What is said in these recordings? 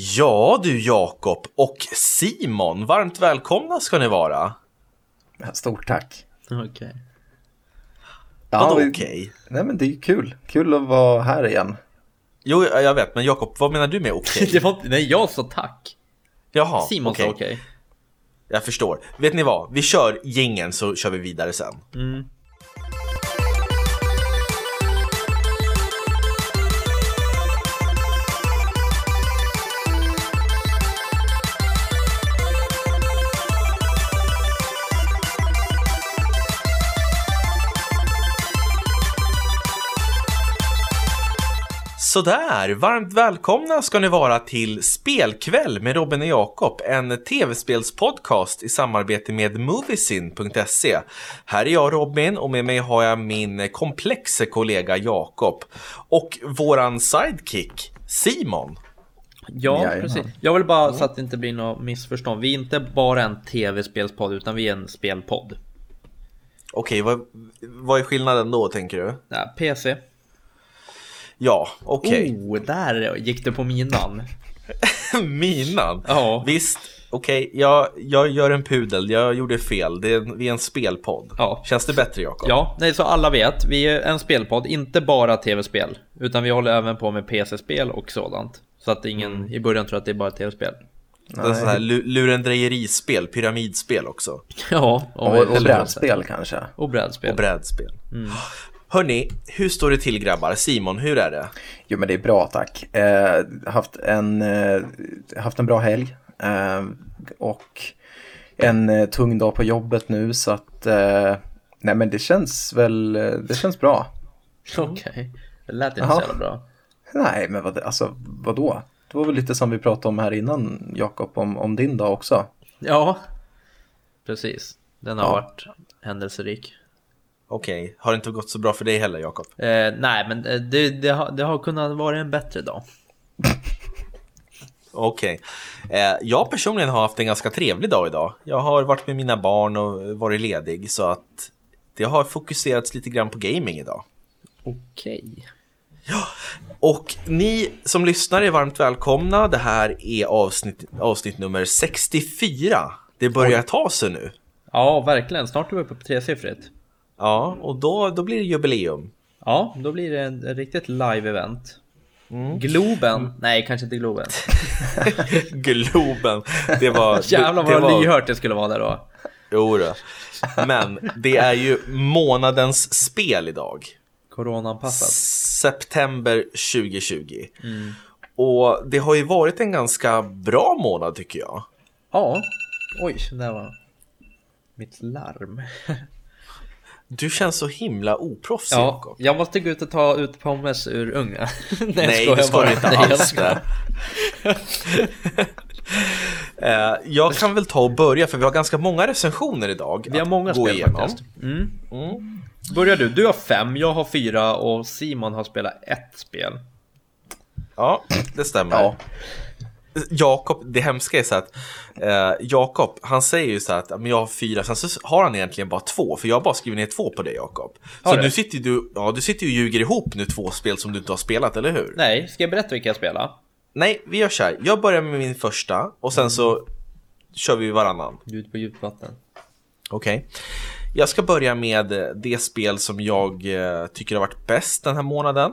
Ja du Jakob och Simon, varmt välkomna ska ni vara. Stort tack. Okej. Okay. Ja, Vadå okej? Okay? Nej men det är kul. Kul att vara här igen. Jo, jag vet, men Jakob, vad menar du med okej? Inte, nej, jag sa tack. Jaha, Simon okej. sa okej. Jag förstår. Vet ni vad? Vi kör gängen så kör vi vidare sen. Mm. Sådär, varmt välkomna ska ni vara till Spelkväll med Robin och Jakob, en tv-spelspodcast i samarbete med Moviesin.se. Här är jag Robin och med mig har jag min komplexe kollega Jakob och våran sidekick Simon. Ja, Jajamän. precis. Jag vill bara så att det inte blir något missförstånd. Vi är inte bara en tv-spelspodd utan vi är en spelpodd. Okej, vad, vad är skillnaden då tänker du? Ja, PC. Ja, okej. Oh, där gick det på minan. Minan? Ja. Visst, okej, jag, jag gör en pudel, jag gjorde fel. Det är, en- vi är en spelpodd. Ja. Känns det bättre Jakob? Ja, nej, så alla vet. Vi är en spelpodd, inte bara tv-spel. Utan vi håller även på med PC-spel och sådant. Så att ingen i början tror att det är bara tv-spel. Det är sån här lu- lurendrejerispel, pyramidspel också. Ja, Och, och eller- brädspel kanske. Och brädspel. Och brädspel. Hörni, hur står det till grabbar? Simon, hur är det? Jo men det är bra tack. Eh, haft, en, eh, haft en bra helg. Eh, och en eh, tung dag på jobbet nu så att eh, nej men det känns väl, eh, det känns bra. Okej. Det lät inte Jaha. så jävla bra. Nej men vad, alltså vadå? Det var väl lite som vi pratade om här innan Jakob om, om din dag också. Ja, precis. Den har Ja. varit händelserik. Okej, har det inte gått så bra för dig heller Jakob? Eh, nej, men eh, det, det, har, det har kunnat vara en bättre dag. Okej. Eh, jag personligen har haft en ganska trevlig dag idag. Jag har varit med mina barn och varit ledig så att det har fokuserats lite grann på gaming idag. Okej. Och ni som lyssnar är varmt välkomna. Det här är avsnitt, avsnitt nummer 64. Det börjar ta sig nu. Ja, verkligen. Snart är vi uppe på tresiffrigt. Ja, och då, då blir det jubileum. Ja, då blir det en, en riktigt live-event. Mm. Globen? Nej, kanske inte Globen. Globen. Det var... Jävlar det, det vad var, lyhört det skulle vara där då. Jo då. Men det är ju månadens spel idag. Coronaanpassat. September 2020. Och det har ju varit en ganska bra månad tycker jag. Ja. Oj, där var mitt larm. Du känns så himla oproffsig Ja, jag måste gå ut och ta ut pommes ur ugnen. Nej, Nej, jag det ska du inte alls det. Eh, jag kan väl ta och börja för vi har ganska många recensioner idag. Vi har många spel igenom. faktiskt. Mm. Mm. Börjar du? Du har fem, jag har fyra och Simon har spelat ett spel. Ja, det stämmer. Ja. Jakob, det hemska är så att eh, Jakob, han säger ju så att men jag har fyra, sen så har han egentligen bara två, för jag har bara skrivit ner två på dig Jakob. Så du? sitter du, ja, du sitter ju och ljuger ihop nu två spel som du inte har spelat, eller hur? Nej, ska jag berätta vilka jag spelar? Nej, vi gör så här. Jag börjar med min första och sen så kör vi varannan. Ut på djupt vatten. Okej. Jag ska börja med det spel som jag eh, tycker har varit bäst den här månaden.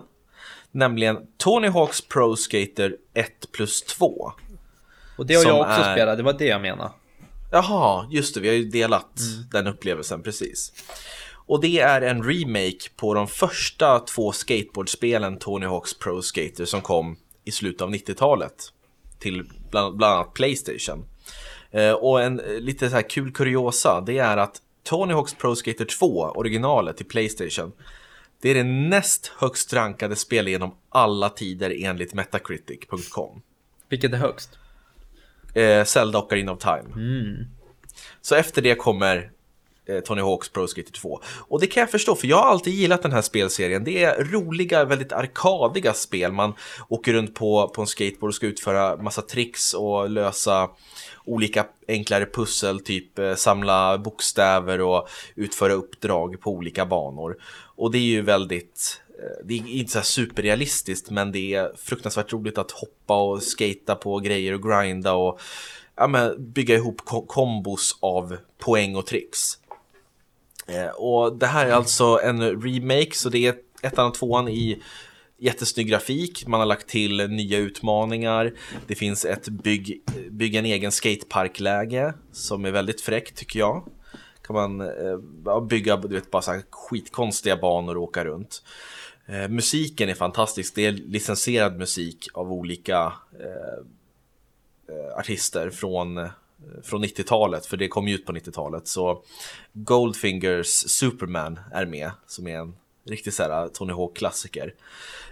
Nämligen Tony Hawks Pro Skater 1 plus 2. Och det har jag också är- spelat, det var det jag menade. Jaha, just det, vi har ju delat den upplevelsen precis. Och det är en remake på de första två skateboardspelen Tony Hawks Pro Skater som kom i slutet av 90-talet till bland, bland annat Playstation. Eh, och en eh, lite så här kul kuriosa, det är att Tony Hawks Pro Skater 2, originalet till Playstation, det är det näst högst rankade spelet genom alla tider enligt Metacritic.com. Vilket är högst? Eh, Zelda Ocarina of Time. Mm. Så efter det kommer eh, Tony Hawks Pro Skater 2. Och det kan jag förstå, för jag har alltid gillat den här spelserien. Det är roliga, väldigt arkadiga spel. Man åker runt på, på en skateboard och ska utföra massa tricks och lösa olika enklare pussel, typ eh, samla bokstäver och utföra uppdrag på olika banor. Och det är ju väldigt eh, det är inte så superrealistiskt men det är fruktansvärt roligt att hoppa och skata på grejer och grinda och ja, men, bygga ihop kombos av poäng och tricks. Eh, och det här är alltså en remake så det är ettan och tvåan i jättesnygg grafik, man har lagt till nya utmaningar. Det finns ett bygg, bygga en egen skateparkläge som är väldigt fräckt tycker jag. Kan man eh, bygga du vet, bara så här skitkonstiga banor och åka runt. Eh, musiken är fantastisk, det är licensierad musik av olika eh, eh artister från, eh, från 90-talet, för det kom ju ut på 90-talet. Så Goldfingers Superman är med, som är en riktig så här äh, Tony Hawk-klassiker.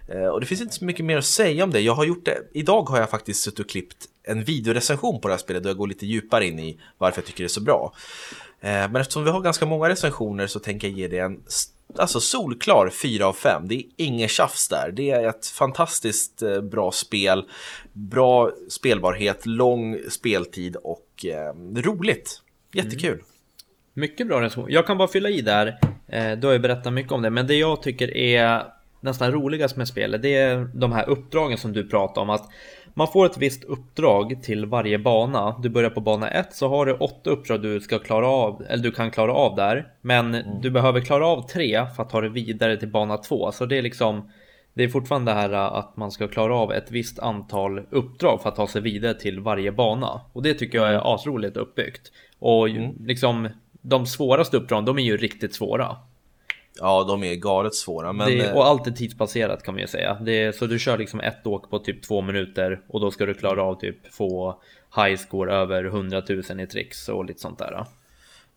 Eh, och det finns inte så mycket mer att säga om det. Jag har gjort det. Idag har jag faktiskt suttit och klippt en videorecension på det här spelet då jag går lite djupare in i varför jag tycker det är så bra. Eh, men eftersom vi har ganska många recensioner så tänker jag ge det en alltså solklar 4 av 5. Det är inget tjafs där. Det är ett fantastiskt eh, bra spel, bra spelbarhet, lång speltid och eh, roligt. Jättekul. Mm. Mycket bra recension. Jag kan bara fylla i där. Du har ju berättat mycket om det, men det jag tycker är nästan roligast med spelet det är de här uppdragen som du pratar om. Att man får ett visst uppdrag till varje bana. Du börjar på bana 1 så har du åtta uppdrag du ska klara av, eller du kan klara av där. Men mm. du behöver klara av tre för att ta dig vidare till bana 2. Så det är liksom det är fortfarande det här att man ska klara av ett visst antal uppdrag för att ta sig vidare till varje bana. Och det tycker jag är mm. asroligt uppbyggt. Och mm. liksom de svåraste uppdragen, de är ju riktigt svåra. Ja, de är galet svåra. Men... Det, och allt är tidsbaserat kan man ju säga. Det, så du kör liksom ett åk på typ två minuter och då ska du klara av typ få high score över 100 000 i tricks och lite sånt där.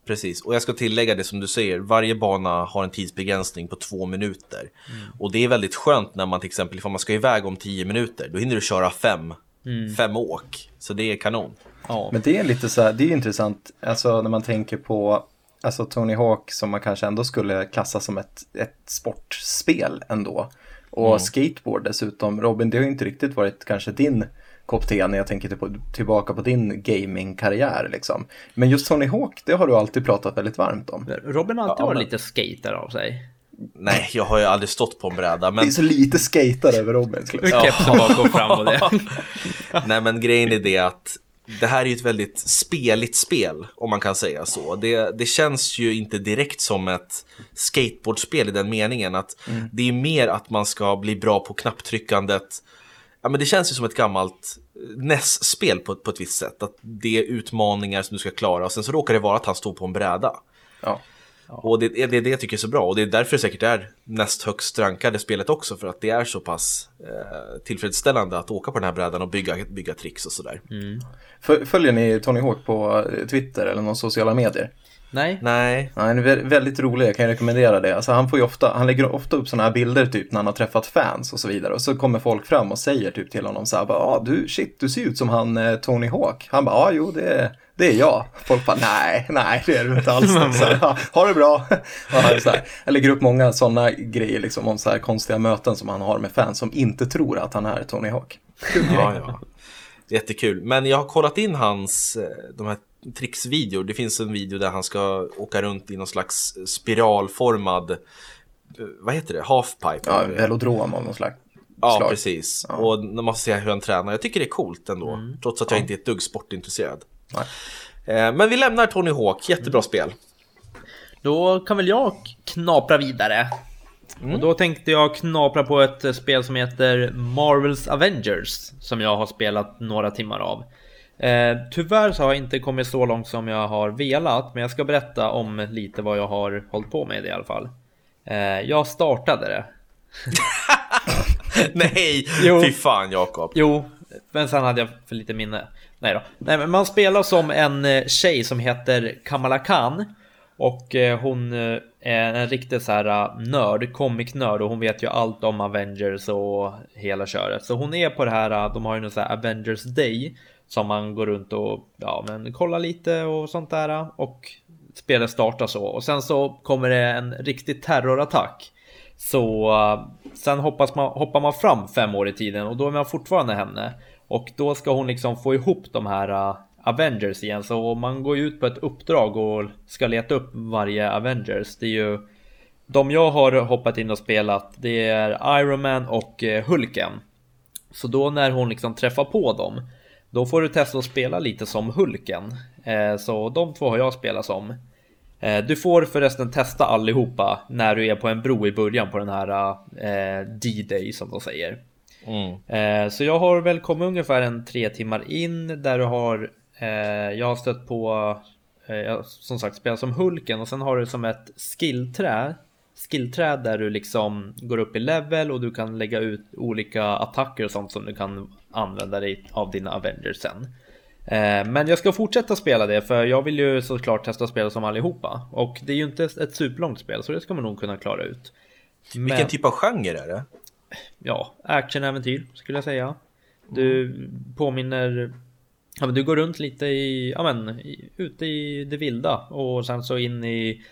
Precis, och jag ska tillägga det som du säger, varje bana har en tidsbegränsning på två minuter. Mm. Och det är väldigt skönt när man till exempel, ifall man ska iväg om tio minuter, då hinner du köra fem, mm. fem åk. Så det är kanon. Ja. Men det är lite så här, det är intressant, alltså när man tänker på alltså Tony Hawk som man kanske ändå skulle klassa som ett, ett sportspel ändå. Och mm. skateboard dessutom. Robin, det har ju inte riktigt varit kanske din kopp te när jag tänker tillbaka på din gamingkarriär liksom. Men just Tony Hawk, det har du alltid pratat väldigt varmt om. Robin har alltid ja, varit men... lite skater av sig. Nej, jag har ju aldrig stått på en bräda. Men... Det är så lite skater över Robin. Kepsen bakom fram och det. Nej, men grejen är det att det här är ju ett väldigt speligt spel, om man kan säga så. Det, det känns ju inte direkt som ett skateboardspel i den meningen att mm. det är mer att man ska bli bra på knapptryckandet. Ja, men det känns ju som ett gammalt NES-spel på, på ett visst sätt. Att det är utmaningar som du ska klara och sen så råkar det vara att han står på en bräda. Ja. Och det är det, det jag tycker är så bra och det är därför det säkert är näst högst rankade spelet också för att det är så pass eh, tillfredsställande att åka på den här brädan och bygga, bygga tricks och sådär. Mm. Följer ni Tony Hawk på eh, Twitter eller någon sociala medier? Nej. Nej. Han är väldigt rolig, jag kan rekommendera det. Alltså han, får ofta, han lägger ofta upp sådana här bilder typ när han har träffat fans och så vidare. Och så kommer folk fram och säger typ till honom så här, ja ah, du shit, du ser ut som han eh, Tony Hawk. Han bara, ja ah, jo det det är jag. Folk bara, nej, nej det är du inte alls. så här, ha det bra. så här. Jag lägger upp många sådana grejer liksom om så här konstiga möten som han har med fans som inte tror att han är Tony Hawk. ja, ja. Jättekul. Men jag har kollat in hans, eh, de här tricksvideor. Det finns en video där han ska åka runt i någon slags spiralformad, eh, vad heter det, halfpipe? Ja, velodrom av någon slags. Ja, slag. precis. Ja. Och man måste se hur han tränar. Jag tycker det är coolt ändå, mm. trots att jag ja. inte är ett dugg sportintresserad. Nej. Eh, men vi lämnar Tony Hawk, jättebra mm. spel. Då kan väl jag knapra vidare. Mm. Och då tänkte jag knapra på ett spel som heter Marvels Avengers som jag har spelat några timmar av. Eh, tyvärr så har jag inte kommit så långt som jag har velat, men jag ska berätta om lite vad jag har hållit på med i alla fall. Eh, jag startade det. Nej, jo. fy fan Jakob. Jo, men sen hade jag för lite minne. Nej då. Nej, men man spelar som en eh, tjej som heter Kamala Khan. Och eh, hon eh, är en riktig så här nörd, comic-nörd och hon vet ju allt om Avengers och hela köret. Så hon är på det här, de har ju någon så här Avengers Day som man går runt och ja, men kollar lite och sånt där och spelet startar så och sen så kommer det en riktig terrorattack. Så sen hoppas man, hoppar man fram fem år i tiden och då är man fortfarande henne. Och då ska hon liksom få ihop de här äh, Avengers igen. Så man går ju ut på ett uppdrag och ska leta upp varje Avengers. Det är ju de jag har hoppat in och spelat. Det är Iron Man och äh, Hulken. Så då när hon liksom träffar på dem då får du testa att spela lite som Hulken. Äh, så de två har jag spelat som. Du får förresten testa allihopa när du är på en bro i början på den här D-Day som de säger. Mm. Så jag har väl kommit ungefär en tre timmar in där du har Jag har stött på Som sagt spelat som Hulken och sen har du som ett skillträ skillträd där du liksom går upp i level och du kan lägga ut olika attacker och sånt som du kan använda dig av dina Avengers sen. Eh, men jag ska fortsätta spela det för jag vill ju såklart testa spela som allihopa och det är ju inte ett superlångt spel så det ska man nog kunna klara ut. Men... Vilken typ av genre är det? Ja, actionäventyr skulle jag säga. Du mm. påminner Ja men du går runt lite i, ja men, ute i det vilda och sen så in i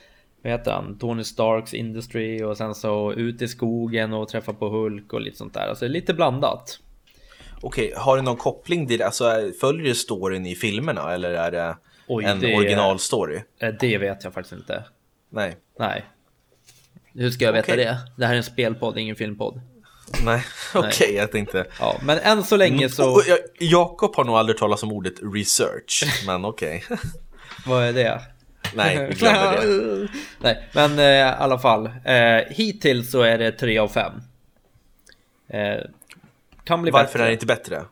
vad heter han, Tony Starks Industry och sen så ut i skogen och träffa på Hulk och lite sånt där. Alltså lite blandat. Okej, har det någon koppling till, alltså följer det storyn i filmerna eller är det Oj, en det, originalstory? Eh, det vet jag faktiskt inte. Nej. Nej. Hur ska jag veta okay. det? Det här är en spelpodd, ingen filmpodd. Nej, okej, okay, jag tänkte. Ja, men än så länge så... Jakob har nog aldrig talat om ordet research, men okej. Okay. Vad är det? Nej, vi glömmer det. Nej, men eh, i alla fall. Eh, hittills så är det 3 av 5. Eh, kan bli Varför bättre. är det inte bättre?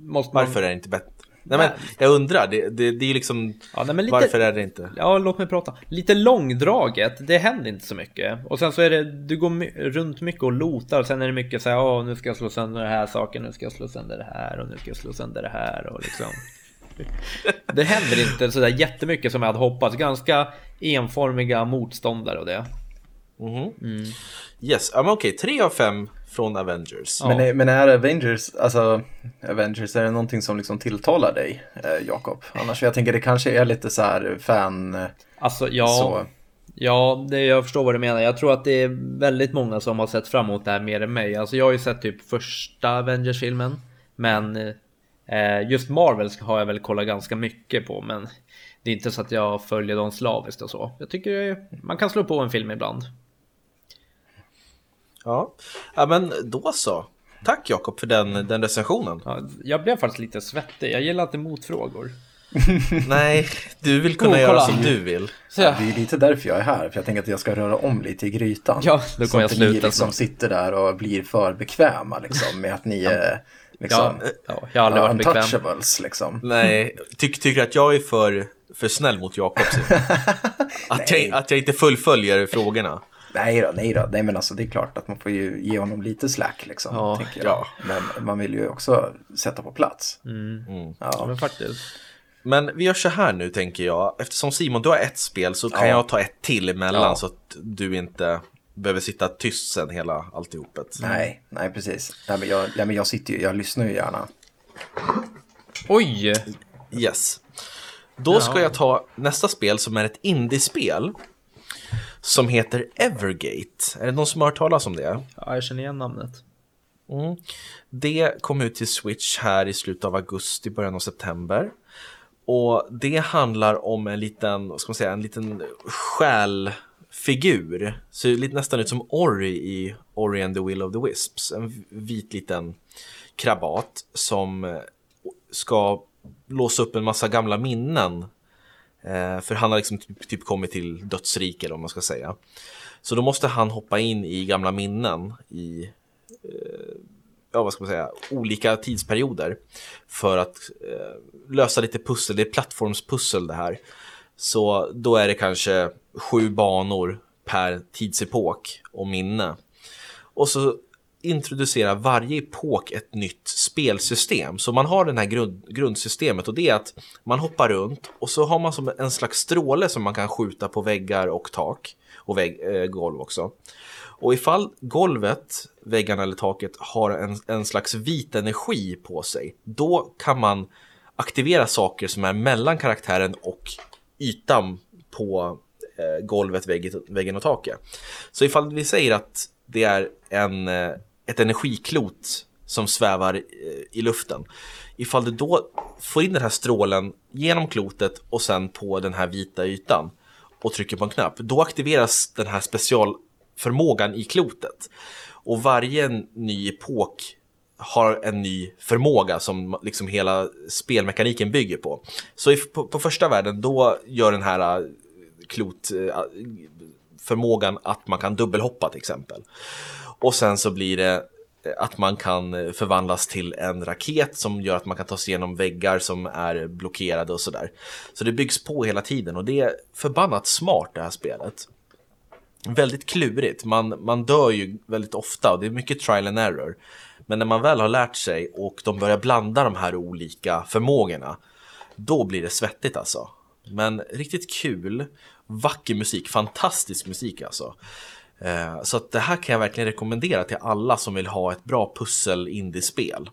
Måste man... Varför är det inte bättre? Nej, men jag undrar, det, det, det är liksom ja, nej, lite, Varför är det inte? Ja, låt mig prata Lite långdraget, det händer inte så mycket Och sen så är det, du går runt mycket och lotar Sen är det mycket så här, åh nu ska jag slå sönder den här saken Nu ska jag slå sönder det här och nu ska jag slå sönder det här och liksom det händer inte sådär jättemycket som jag hade hoppats. Ganska enformiga motståndare och det. Mm. Mm. Yes, ja, men okej, tre av fem från Avengers. Men, är, men är Avengers, alltså Avengers, är det någonting som liksom tilltalar dig, eh, Jakob? Annars, jag tänker det kanske är lite så här fan... Alltså, ja. Så. Ja, det, jag förstår vad du menar. Jag tror att det är väldigt många som har sett fram emot det här mer än mig. Alltså jag har ju sett typ första Avengers-filmen. Men eh, Eh, just Marvel har jag väl kollat ganska mycket på, men det är inte så att jag följer dem slaviskt och så. Jag tycker man kan slå på en film ibland. Ja, ja men då så. Tack Jakob för den, den recensionen. Ja, jag blev faktiskt lite svettig. Jag gillar inte motfrågor. Nej, du vill kunna oh, göra som du vill. Så, ja. Det är lite därför jag är här, för jag tänker att jag ska röra om lite i grytan. Ja, då kommer jag sluta. Så att ni liksom sitter där och blir för bekväma liksom, med att ni är Liksom, ja, ja, jag har aldrig varit bekväm. Untouchables liksom. Nej, Ty tycker att jag är för, för snäll mot Jakob? att, jag, att jag inte fullföljer frågorna? Nej då, nej då. Nej men alltså det är klart att man får ju ge honom lite slack liksom. Ja, ja. Men man vill ju också sätta på plats. Mm. Mm. Ja. men faktiskt. Men vi gör så här nu tänker jag. Eftersom Simon, du har ett spel så kan ja. jag ta ett till emellan ja. så att du inte behöver sitta tyst sen hela alltihopet. Nej, nej precis. Nej, men jag, nej, men jag sitter ju, jag lyssnar ju gärna. Oj! Yes. Då ska jag ta nästa spel som är ett indiespel. Som heter Evergate. Är det någon som har hört talas om det? Ja, jag känner igen namnet. Mm. Det kom ut till Switch här i slutet av augusti, början av september. Och det handlar om en liten, vad ska man säga, en liten själ figur. Ser lite nästan ut som Ori i Ori and the Will of the Wisps. En vit liten krabat som ska låsa upp en massa gamla minnen. Eh, för han har liksom typ, typ kommit till dödsrik eller vad man ska säga. Så då måste han hoppa in i gamla minnen i eh, ja, vad ska man säga, olika tidsperioder för att eh, lösa lite pussel. Det är plattformspussel det här. Så då är det kanske sju banor per tidsepok och minne. Och så introducerar varje epok ett nytt spelsystem. Så man har det här grund, grundsystemet och det är att man hoppar runt och så har man som en slags stråle som man kan skjuta på väggar och tak och vägg, eh, golv också. Och ifall golvet, väggarna eller taket har en, en slags vit energi på sig, då kan man aktivera saker som är mellan karaktären och ytan på eh, golvet, väggen, väggen och taket. Så ifall vi säger att det är en, eh, ett energiklot som svävar eh, i luften. Ifall du då får in den här strålen genom klotet och sen på den här vita ytan och trycker på en knapp, då aktiveras den här specialförmågan i klotet. Och varje ny epok har en ny förmåga som liksom hela spelmekaniken bygger på. Så på, på, första världen då gör den här klotförmågan klot eh, förmågan att man kan dubbelhoppa till exempel. Och sen så blir det eh, att man kan eh, förvandlas till en raket som gör att man kan ta sig igenom väggar som är blockerade och sådär. Så det byggs på hela tiden och det är förbannat smart det här spelet. Väldigt klurigt, man, man dör ju väldigt ofta och det är mycket trial and error. Men när man väl har lärt sig och de börjar blanda de här olika förmågorna, då blir det svettigt alltså. Men riktigt kul, vacker musik, fantastisk musik alltså. Eh, så det här kan jag verkligen rekommendera till alla som vill ha ett bra pussel indiespel.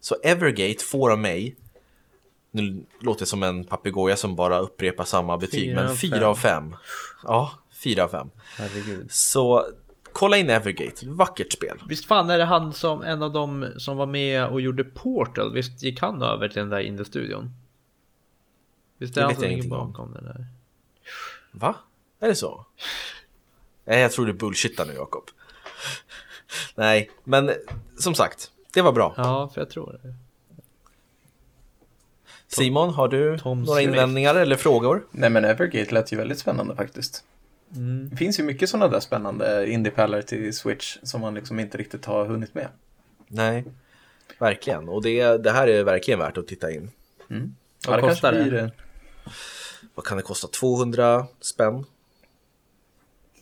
Så Evergate får av mig, nu låter det som en papegoja som bara upprepar samma betyg, fyra men 4 av 5. Ja, 4 av 5. Så kolla in Evergate, vackert spel. Visst fan är det han som en av dem som var med och gjorde Portal, visst gick han över till den där indie-studion? Visst är det han som ligger bakom det där? Va? Är det så? Nej, jag tror du bullshittar nu Jakob. Nej, men som sagt, det var bra. Ja, för jag tror det. Simon, har du Tom några invändningar eller frågor? Nej, men Evergate lät ju väldigt spännande faktiskt. Mm. Det finns ju mycket sådana där spännande indiepärlor till Switch som man liksom inte riktigt har hunnit med. Nej, verkligen. Och det, det här är verkligen värt att titta in. Mm. Vad ja, kostar det? det? Vad kan det kosta? 200 spänn?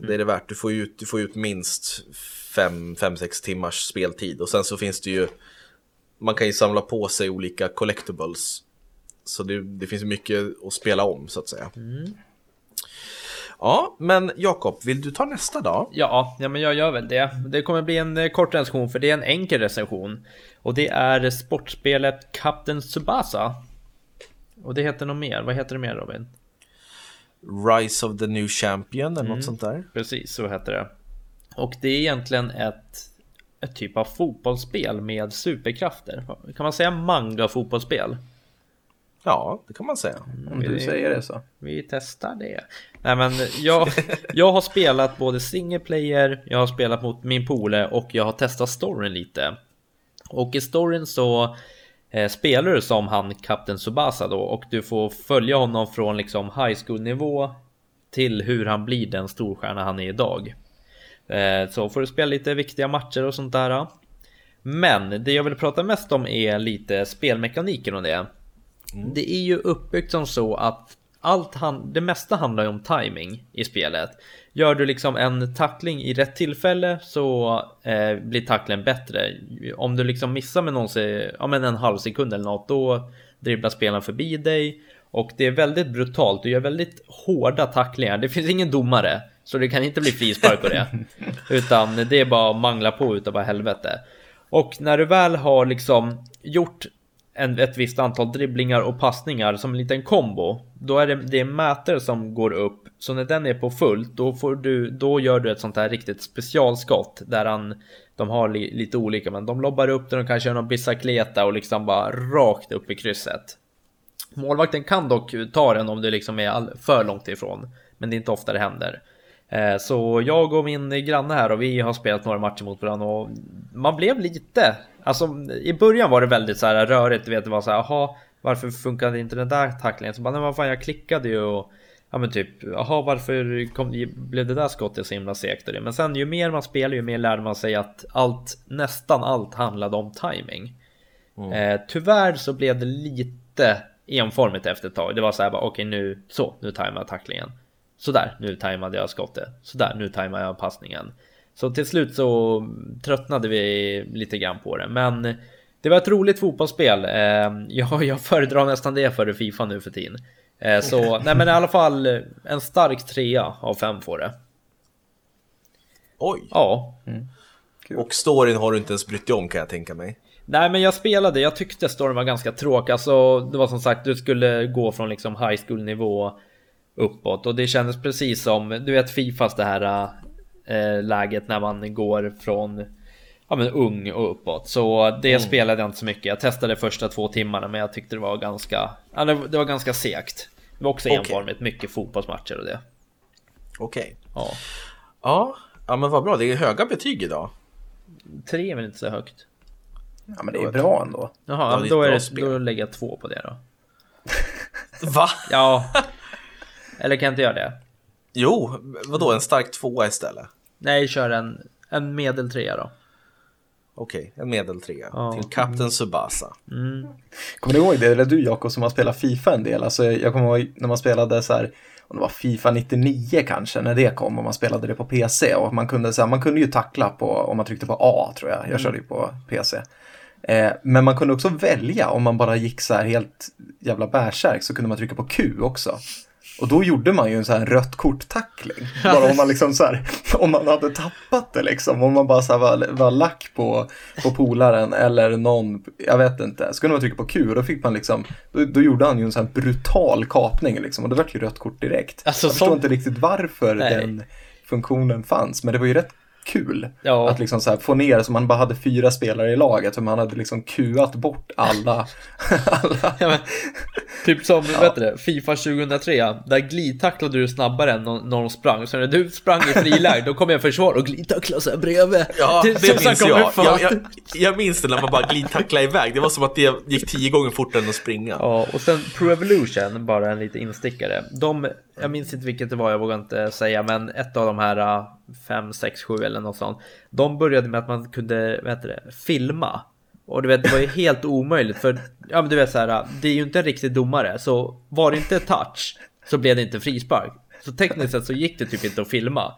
Mm. Det är det värt. Du får ut, du får ut minst 5-6 timmars speltid. Och sen så finns det ju, man kan ju samla på sig olika collectibles. Så det, det finns mycket att spela om så att säga. Mm. Ja, men Jakob, vill du ta nästa dag? Ja, ja, men jag gör väl det. Det kommer bli en eh, kort recension för det är en enkel recension. Och det är sportspelet Captain Tsubasa. Och det heter något mer. Vad heter det mer Robin? Rise of the New Champion eller mm, något sånt där. Precis, så heter det. Och det är egentligen ett, ett typ av fotbollsspel med superkrafter. Kan man säga manga fotbollsspel? Ja, det kan man säga. Om du säger det så. Vi testar det. Nej men jag, jag har spelat både single player, jag har spelat mot min pole och jag har testat storyn lite. Och i storyn så eh, spelar du som han Kapten Subasa då och du får följa honom från liksom high school nivå till hur han blir den storstjärna han är idag. Eh, så får du spela lite viktiga matcher och sånt där. Men det jag vill prata mest om är lite spelmekaniken och det. Mm. Det är ju uppbyggt som så att allt han, det mesta handlar ju om timing i spelet. Gör du liksom en tackling i rätt tillfälle så eh, blir tacklingen bättre. Om du liksom missar med någon, ja, men en halv sekund eller något, då dribblar spelaren förbi dig. Och det är väldigt brutalt, du gör väldigt hårda tacklingar. Det finns ingen domare, så det kan inte bli frispark på det. Utan det är bara att mangla på utav bara helvete. Och när du väl har liksom gjort en, ett visst antal dribblingar och passningar som en liten kombo. Då är det, det är mätare som går upp. Så när den är på fullt, då, får du, då gör du ett sånt här riktigt specialskott. Där han, de har li, lite olika, men de lobbar upp den och kanske gör någon bicicleta och liksom bara rakt upp i krysset. Målvakten kan dock ta den om du liksom är all, för långt ifrån. Men det är inte ofta det händer. Eh, så jag och min granne här och vi har spelat några matcher mot varandra och man blev lite, alltså i början var det väldigt så här rörigt, du vet det var så här, jaha, varför funkade inte den där tacklingen? Så bara, nej vad fan jag klickade ju och ja men typ, jaha varför kom, blev det där skottet så himla segt? Men sen ju mer man spelar ju mer lärde man sig att allt, nästan allt handlade om timing. Mm. Eh, tyvärr så blev det lite enformigt efter ett tag. Det var så här bara, okej okay, nu, så, nu tajmar jag tacklingen. Sådär, nu tajmade jag skottet. Sådär, nu tajmade jag passningen. Så till slut så tröttnade vi lite grann på det. Men det var ett roligt fotbollsspel. Ehm, jag, jag föredrar nästan det före Fifa nu för tiden. Eh, så nej men i alla fall en stark trea av fem får det. Oj! Ja. Mm. Och storyn har du inte ens brytt dig om kan jag tänka mig. Nej men jag spelade, jag tyckte storyn var ganska tråkig. Alltså det var som sagt, du skulle gå från liksom high school nivå uppåt och det kändes precis som, du vet Fifas det här äh, läget när man går från ja, men ung och uppåt. Så det mm. spelade jag inte så mycket. Jag testade första två timmarna men jag tyckte det var ganska, ja, det, det var ganska segt. Det var också okay. enformigt, mycket fotbollsmatcher och det. Okej. Okay. Ja. ja. Ja, men vad bra. Det är höga betyg idag. Tre är väl inte så högt. Ja, men det är bra ändå. Jaha, ja, då, är det, då lägger jag två på det då. Va? Ja. Eller kan jag inte göra det? Jo, vadå en stark tvåa istället? Nej, kör en, en medeltrea då. Okej, okay, en medeltrea ja. till Kapten Subasa. Mm. Kommer du ihåg det, eller du Jakob som har spelat Fifa en del? Alltså, jag kommer ihåg när man spelade så här, om det var Fifa 99 kanske, när det kom och man spelade det på PC. Och man kunde, så här, man kunde ju tackla på, om man tryckte på A tror jag, jag mm. körde ju på PC. Eh, men man kunde också välja om man bara gick så här helt jävla bärsärk så kunde man trycka på Q också. Och då gjorde man ju en sån här rött kort-tackling. Bara om man liksom så här, om man hade tappat det liksom, om man bara så var, var lack på, på polaren eller någon, jag vet inte. Så kunde man trycka på Q då fick man liksom, då, då gjorde han ju en sån här brutal kapning liksom och det vart ju rött kort direkt. Alltså, jag förstår inte riktigt varför Nej. den funktionen fanns, men det var ju rätt kul. Ja. Att liksom så här få ner så man bara hade fyra spelare i laget och man hade liksom kuat bort alla. alla. Ja, men, typ som, ja. vet du, Fifa 2003, där glidtacklade du snabbare än när de sprang. Så när du sprang i friläge, då kom jag försvar och glidtacklade så här bredvid. Ja, det, det minns jag. Jag, jag. jag, minns det när man bara glidtacklade iväg. Det var som att det gick tio gånger fortare än att springa. Ja, och sen Pro Evolution, bara en liten instickare. De, jag minns inte vilket det var, jag vågar inte säga, men ett av de här 5, 6, 7 eller något sånt. De började med att man kunde, vad heter det, filma. Och du vet, det var ju helt omöjligt för, ja men du vet så här, äh, det är ju inte en riktig domare, så var det inte touch så blev det inte frispark. Så tekniskt sett så gick det typ inte att filma.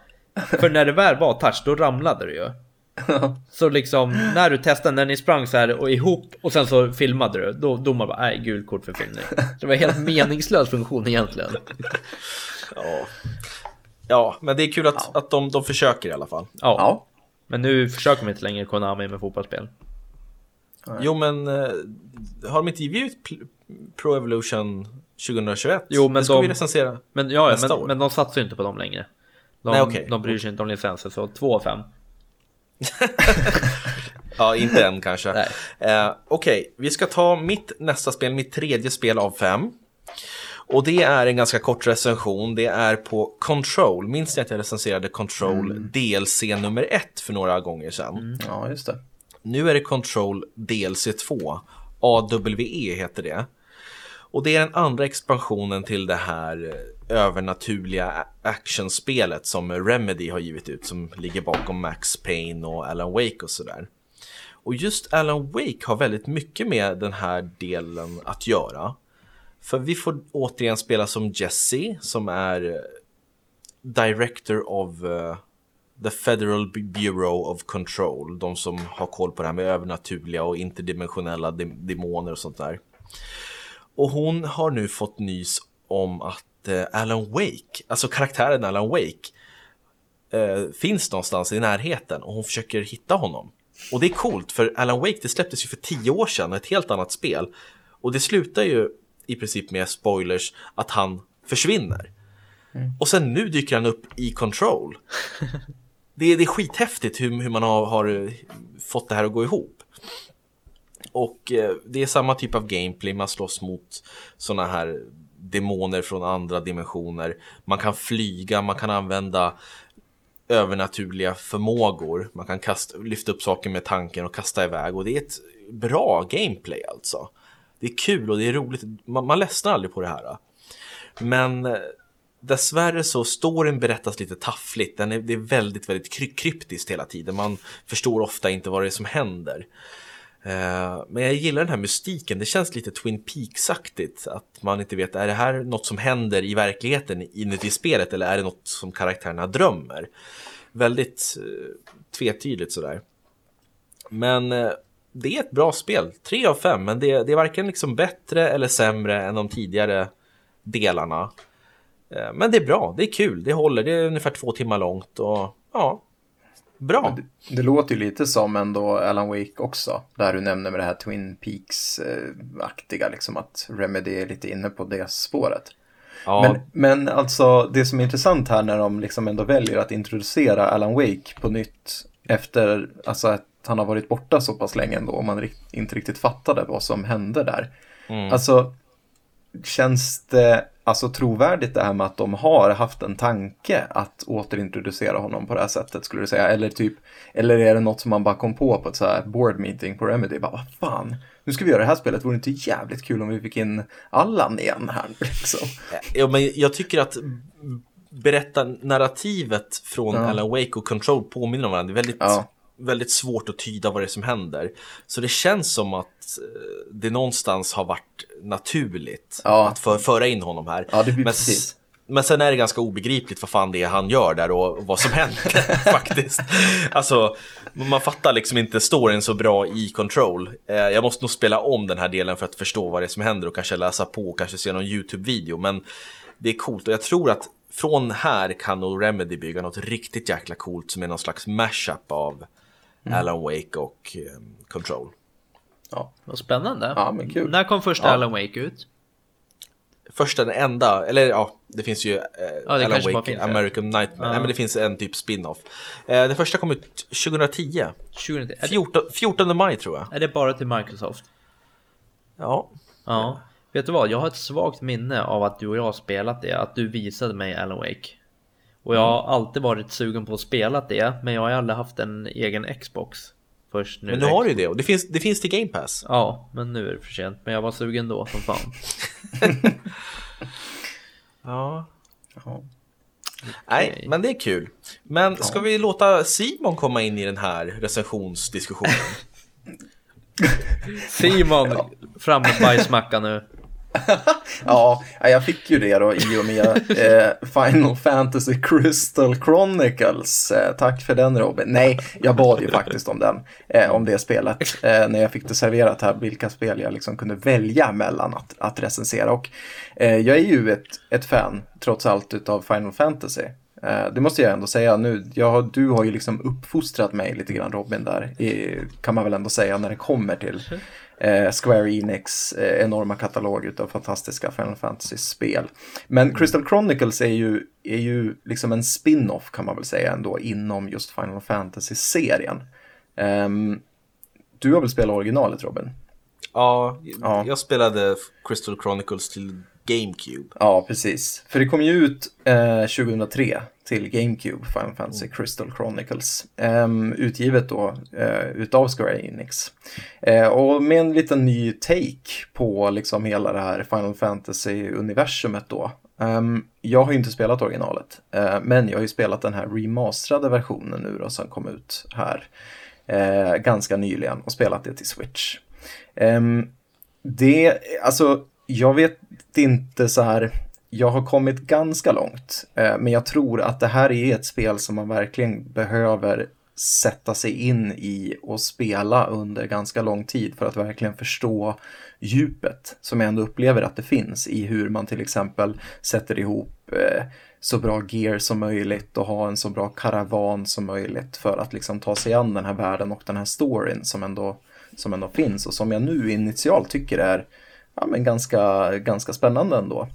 För när det väl var touch, då ramlade det ju. Så liksom, när du testade, när ni sprang så här och ihop och sen så filmade du, då domaren bara, nej, gult kort för filmning. Det var helt meningslös funktion egentligen. Ja. Ja, men det är kul att, ja. att de, de försöker i alla fall. Ja. ja. Men nu försöker de inte längre Konami med fotbollsspel. Nej. Jo, men uh, har de inte givit ut Pro Evolution 2021? Jo, men det ska de, vi recensera men, ja, nästa men, år. Men de satsar ju inte på dem längre. De, Nej, okay. de bryr sig inte om licenser, så 2 av 5. ja, inte än kanske. Uh, Okej, okay. vi ska ta mitt nästa spel, mitt tredje spel av fem. Och det är en ganska kort recension. Det är på Control. Minns ni att jag recenserade Control mm. DLC nummer ett för några gånger sedan? Mm. Ja, just det. Nu är det Control DLC 2. AWE heter det. Och det är den andra expansionen till det här övernaturliga actionspelet som Remedy har givit ut som ligger bakom Max Payne och Alan Wake och sådär. Och just Alan Wake har väldigt mycket med den här delen att göra. För vi får återigen spela som Jesse som är eh, Director of uh, the Federal Bureau of Control. De som har koll på det här med övernaturliga och interdimensionella demoner och sånt där. Och hon har nu fått nys om att uh, Alan Wake, alltså karaktären Alan Wake, uh, finns någonstans i närheten och hon försöker hitta honom. Och det är coolt för Alan Wake det släpptes ju för tio år sedan, ett helt annat spel. Och det slutar ju i princip med spoilers att han försvinner. Mm. Och sen nu dyker han upp i Control. det, är, det är skithäftigt hur, hur man har, har, eh, fått det här att gå ihop. Och eh, det är samma typ av gameplay, man slåss mot sådana här demoner från andra dimensioner. Man kan flyga, man kan använda övernaturliga förmågor. Man kan kasta, lyfta upp saker med tanken och kasta iväg och det är ett bra gameplay alltså det är kul och det är roligt. Man, man ledsnar aldrig på det här. Men eh, dessvärre så storyn berättas lite taffligt. Den är, det är väldigt, väldigt kryptiskt hela tiden. Man förstår ofta inte vad det är som händer. Eh, men jag gillar den här mystiken. Det känns lite Twin Peaks-aktigt. Att man inte vet, är det här något som händer i verkligheten inuti spelet eller är det något som karaktärerna drömmer? Väldigt eh, tvetydigt sådär. Men eh, det är ett bra spel. 3 av 5, men det, det, är varken liksom bättre eller sämre än de tidigare delarna. Men det är bra, det är kul, det håller, det är ungefär två timmar långt och ja, bra. Det, det, låter ju lite som ändå Alan Wake också, där du nämner med det här Twin Peaks-aktiga, liksom att Remedy är lite inne på det spåret. Ja. Men, men alltså det som är intressant här när de liksom ändå väljer att introducera Alan Wake på nytt efter alltså, att han har varit borta så pass länge ändå och man inte riktigt fattade vad som hände där. Mm. Alltså, känns det alltså trovärdigt det här med att de har haft en tanke att återintroducera honom på det här sättet skulle du säga? Eller typ, eller är det något som man bara kom på på ett så här board meeting på Remedy? Bara, vad fan, nu ska vi göra det här spelet, vore det inte jävligt kul om vi fick in Allan igen här liksom? Ja, men jag tycker att berätta narrativet från Ja. Alan Wake och Control påminner om varandra. Det är väldigt, Ja. Väldigt svårt att tyda vad det är som händer. Så det känns som att eh, det någonstans har varit naturligt Ja. att för, föra in honom här. Ja, det blir men, precis. men sen är det ganska obegripligt vad fan det är han gör där och, vad som händer faktiskt. Alltså, man fattar liksom inte storyn så bra i Control. Eh, jag måste nog spela om den här delen för att förstå vad det är som händer och kanske läsa på och kanske se någon YouTube-video. Men det är coolt och jag tror att från här kan nog Remedy bygga något riktigt jäkla coolt som är någon slags mashup av Alan Wake och eh, Control. Ja. Vad spännande. Ja, men kul. När kom första Ja. Alan Wake ut? Första, den enda, eller ja, det finns ju eh, Alan kanske bara Wake, finns, ja. American Nightmare. Ja. Nej, men det finns en typ spin-off. Eh, den första kom ut 2010. 2010. Är det, 14, 14 maj tror jag. är det bara till Microsoft? Ja. Ja. Vet du vad? Jag har ett svagt minne av att du och jag har spelat det. Att du visade mig Alan Wake. Och jag har alltid varit sugen på att spela det. Men jag har aldrig haft en egen Xbox. Först nu. Men nu har du ju det och det finns, det finns till Game Pass. Ja, men nu är det för sent. Men jag var sugen då som fan. Ja. Ja. Nej, men det är kul. Men ska vi låta Simon komma in i den här recensionsdiskussionen? Simon, fram med bajsmacka nu. Ja, jag fick ju det då i och med eh, Final Fantasy Crystal Chronicles. Eh, tack för den Robin. Nej, jag bad ju faktiskt om den, eh, om det spelet. Eh, när jag fick det serverat här, vilka spel jag liksom kunde välja mellan att, att recensera. Och eh, jag är ju ett, ett fan, trots allt, utav Final Fantasy. Eh, det måste jag ändå säga nu. Jag, du har ju liksom uppfostrat mig lite grann Robin där, i, kan man väl ändå säga, när det kommer till eh, Square Enix eh, enorma katalog utav fantastiska Final Fantasy-spel. Men Crystal Chronicles är ju, är ju liksom en spin-off kan man väl säga ändå inom just Final Fantasy-serien. Ehm, du har väl spelat originalet Robin? Ja, Ja. jag spelade Crystal Chronicles till GameCube. Ja, precis. För det kom ju ut eh, 2003 till GameCube, Final Fantasy Crystal Chronicles. Ehm, utgivet då eh, utav Square Enix. Eh, och med en liten ny take på liksom hela det här Final Fantasy-universumet då. Ehm, jag har ju inte spelat originalet, eh, men jag har ju spelat den här remasterade versionen nu då som kom ut här ganska nyligen och spelat det till Switch. Ehm, det, alltså, jag vet inte så här, jag har kommit ganska långt, eh, men jag tror att det här är ett spel som man verkligen behöver sätta sig in i och spela under ganska lång tid för att verkligen förstå djupet som jag ändå upplever att det finns i hur man till exempel sätter ihop eh, så bra gear som möjligt och ha en så bra karavan som möjligt för att liksom ta sig an den här världen och den här storyn som ändå, som ändå finns och som jag nu initialt tycker är ja, men ganska, ganska spännande ändå.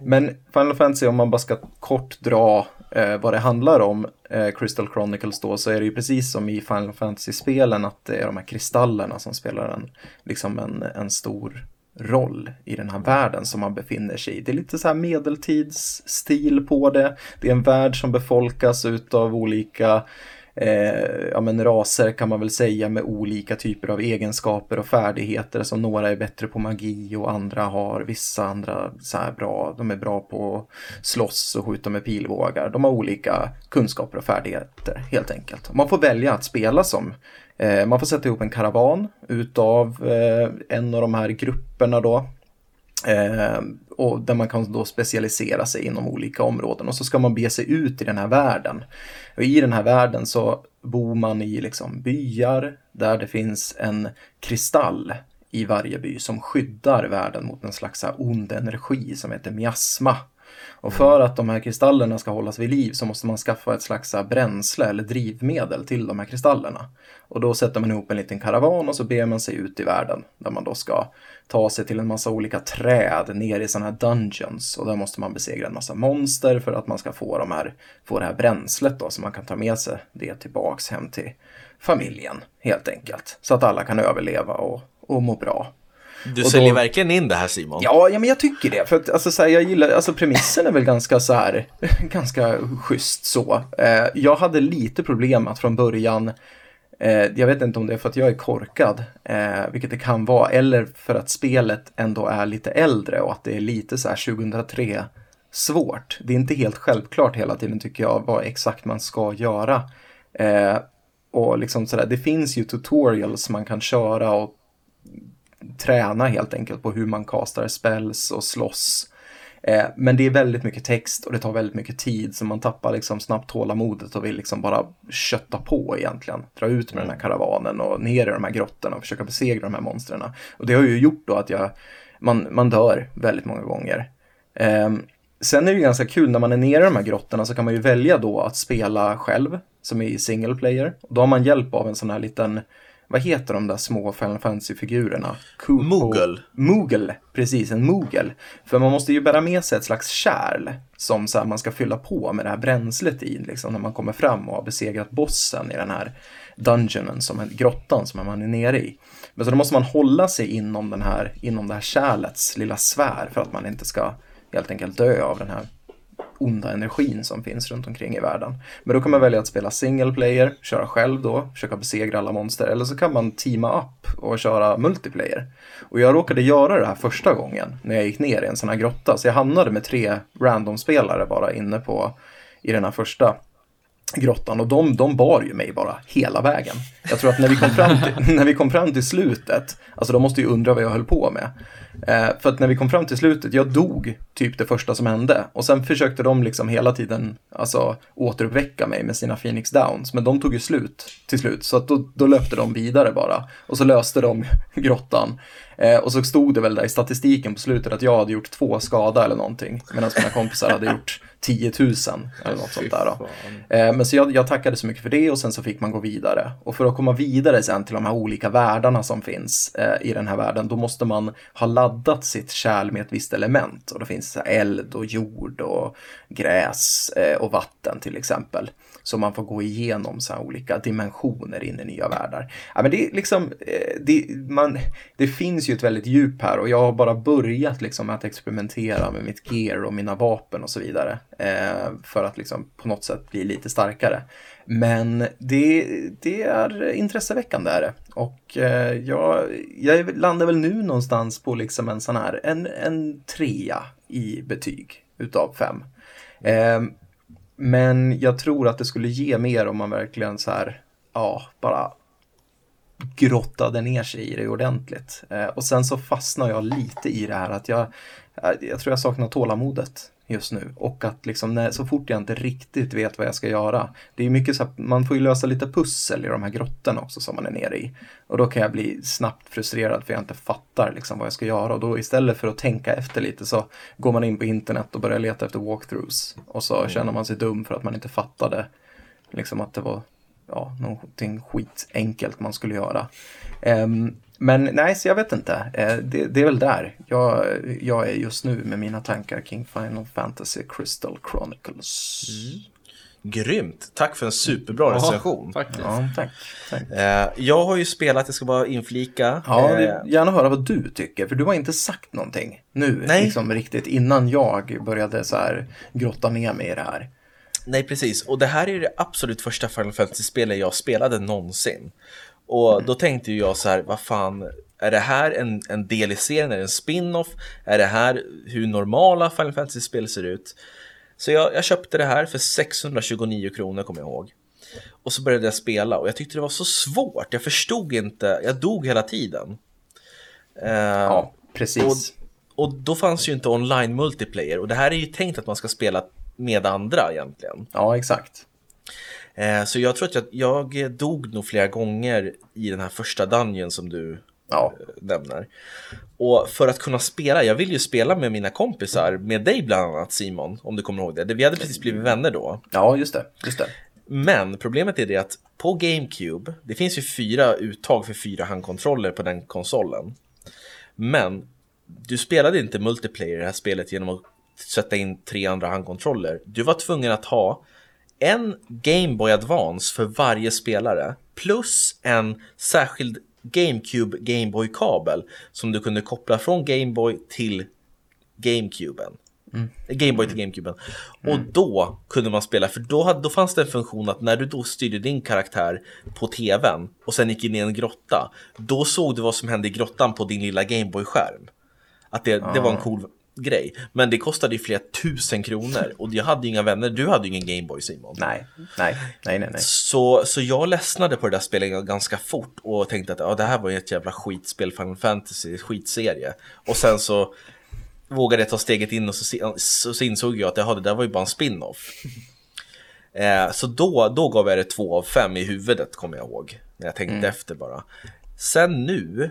Men Final Fantasy, om man bara ska kort dra eh, vad det handlar om, eh, Crystal Chronicles då, så är det ju precis som i Final Fantasy-spelen att det är de här kristallerna som spelar en, liksom en, en stor roll i den här världen som man befinner sig i. Det är lite så här medeltidsstil på det. Det är en värld som befolkas utav olika eh, ja, men raser kan man väl säga med olika typer av egenskaper och färdigheter som några är bättre på magi och andra har vissa andra så här bra, de är bra på att slåss och skjuta med pilbågar. De har olika kunskaper och färdigheter helt enkelt. Man får välja att spela som eh, man får sätta ihop en karavan utav eh, en av de här grupperna då Eh, och där man kan då specialisera sig inom olika områden och så ska man bege sig ut i den här världen. Och i den här världen så bor man i liksom byar där det finns en kristall i varje by som skyddar världen mot en slags ond energi som heter miasma. Och för att de här kristallerna ska hållas vid liv så måste man skaffa ett slags bränsle eller drivmedel till de här kristallerna. Och då sätter man ihop en liten karavan och så ber man sig ut i världen där man då ska ta sig till en massa olika träd ner i sådana här dungeons och där måste man besegra en massa monster för att man ska få, de här, få det här bränslet då så man kan ta med sig det tillbaks hem till familjen helt enkelt. Så att alla kan överleva och, och må bra. Du Och säljer då- verkligen in det här Simon. Ja, ja, men jag tycker det. För att alltså, så här, jag gillar, alltså premissen är väl ganska så här, ganska schysst så. Eh, jag hade lite problem att från början, eh, jag vet inte om det är för att jag är korkad, eh, vilket det kan vara, eller för att spelet ändå är lite äldre och att det är lite så här 2003 svårt. Det är inte helt självklart hela tiden tycker jag vad exakt man ska göra. Eh, och liksom sådär, det finns ju tutorials man kan köra och träna helt enkelt på hur man kastar spells och slåss. Eh, men det är väldigt mycket text och det tar väldigt mycket tid så man tappar liksom snabbt tålamodet och vill liksom bara kötta på egentligen. Dra ut med den här karavanen och ner i de här grottorna och försöka besegra de här monstren. Och det har ju gjort då att jag, man, man dör väldigt många gånger. Ehm, sen är det ganska kul när man är nere i de här grottorna så kan man ju välja då att spela själv som är i single player. Då har man hjälp av en sån här liten, vad heter de där små Final Fantasy-figurerna? Moogle. Moogle, precis, en Moogle. För man måste ju bära med sig ett slags kärl som så här, man ska fylla på med det här bränslet i, liksom när man kommer fram och har besegrat bossen i den här dungeonen, som grottan som man är nere i. Men så då måste man hålla sig inom, den här, inom det här kärlets lilla sfär för att man inte ska helt enkelt dö av den här onda energin som finns runt omkring i världen. Men då kan man välja att spela single player, köra själv då, försöka besegra alla monster, eller så kan man teama upp och köra multiplayer. Och jag råkade göra det här första gången när jag gick ner i en sån här grotta, så jag hamnade med tre random-spelare bara inne på, i den här första grottan och de, de bar ju mig bara hela vägen. Jag tror att när vi kom fram till, när vi kom fram till slutet, alltså de måste ju undra vad jag höll på med. Eh, för att när vi kom fram till slutet, jag dog typ det första som hände. Och sen försökte de liksom hela tiden alltså, återuppväcka mig med sina Phoenix Downs. Men de tog ju slut till slut, så att då, då löpte de vidare bara. Och så löste de grottan. Eh, och så stod det väl där i statistiken på slutet att jag hade gjort två skada eller någonting. Medan mina kompisar hade gjort 10 000 eller något sånt där. Eh, men så jag, jag tackade så mycket för det och sen så fick man gå vidare. Och för att komma vidare sen till de här olika världarna som finns eh, i den här världen, då måste man ha laddat sitt kärl med ett visst element. Och då finns det eld och jord och gräs eh, och vatten till exempel som man får gå igenom så här olika dimensioner in i nya världar. Ja, men det, är liksom, eh, det, man, det finns ju ett väldigt djup här och jag har bara börjat liksom att experimentera med mitt gear och mina vapen och så vidare. Eh, för att liksom på något sätt bli lite starkare. Men det, det är intresseväckande är det. Och eh, jag, jag landar väl nu någonstans på liksom en sån här, en, en trea i betyg utav fem. Eh, men jag tror att det skulle ge mer om man verkligen så här, ja, bara grottade ner sig i det ordentligt. Eh, och sen så fastnar jag lite i det här att jag, jag tror jag saknar tålamodet just nu. Och att liksom när, så fort jag inte riktigt vet vad jag ska göra. Det är mycket så att man får ju lösa lite pussel i de här grottorna också som man är nere i. Och då kan jag bli snabbt frustrerad för jag inte fattar liksom vad jag ska göra. Och då istället för att tänka efter lite så går man in på internet och börjar leta efter walkthroughs. Och så känner man sig dum för att man inte fattade liksom att det var ja, någonting skitenkelt man skulle göra. Ehm, men nej, så jag vet inte. Eh, det, det är väl där jag, jag är just nu med mina tankar kring Final Fantasy Crystal Chronicles. Grymt! Tack för en superbra Ja, recension. faktiskt. Ja, tack. tack. Eh, jag har ju spelat, jag ska bara inflika. Ja, Eh, gärna höra vad du tycker, för du har inte sagt någonting nu, Nej. liksom riktigt innan jag började så här grotta ner mig i det här. Nej, precis. Och det här är det absolut första Final Fantasy-spelet jag spelade någonsin. Och då tänkte jag så här, vad fan, är det här en, en del i serien? Är det en spin-off? Är det här hur normala Final Fantasy-spel ser ut? Så jag, jag köpte det här för 629 kronor kommer jag ihåg. Och så började jag spela och jag tyckte det var så svårt. Jag förstod inte, jag dog hela tiden. Eh, Ja, precis. och då fanns ju inte online multiplayer och det här är ju tänkt att man ska spela med andra egentligen. Ja, exakt. Eh, så jag tror att jag, jag dog nog flera gånger i den här första dungeon som du Ja. nämner. Och för att kunna spela, jag vill ju spela med mina kompisar, med dig bland annat Simon, om du kommer ihåg det. Vi hade precis blivit vänner då. ja, just det. Just det. Men problemet är det att på GameCube, det finns ju fyra uttag för fyra handkontroller på den konsolen. Men du spelade inte multiplayer i det här spelet genom att sätta in tre andra handkontroller. Du var tvungen att ha en Game Boy Advance för varje spelare plus en särskild GameCube Game Boy-kabel som du kunde koppla från Game Boy till GameCuben. Game Boy till GameCuben. Och då kunde man spela, för då, hade, då fanns det en funktion att när du då styrde din karaktär på tvn och sen gick in i en grotta, då såg du vad som hände i grottan på din lilla Game Boy-skärm. Att det, det var en cool grej. Men det kostade ju flera tusen kronor och jag hade ju inga vänner, du hade ju ingen Game Boy Simon. Nej, nej, nej, nej. nej. Så, så jag ledsnade på det där spelet ganska fort och tänkte att ja, det här var ju ett jävla skitspel, Final Fantasy, skitserie. Och sen så vågade jag ta steget in och så, så, så insåg jag att jaha, det där var ju bara en spin-off. Eh, så då, då gav jag det två av fem i huvudet, kommer jag ihåg. När jag tänkte efter bara. Sen nu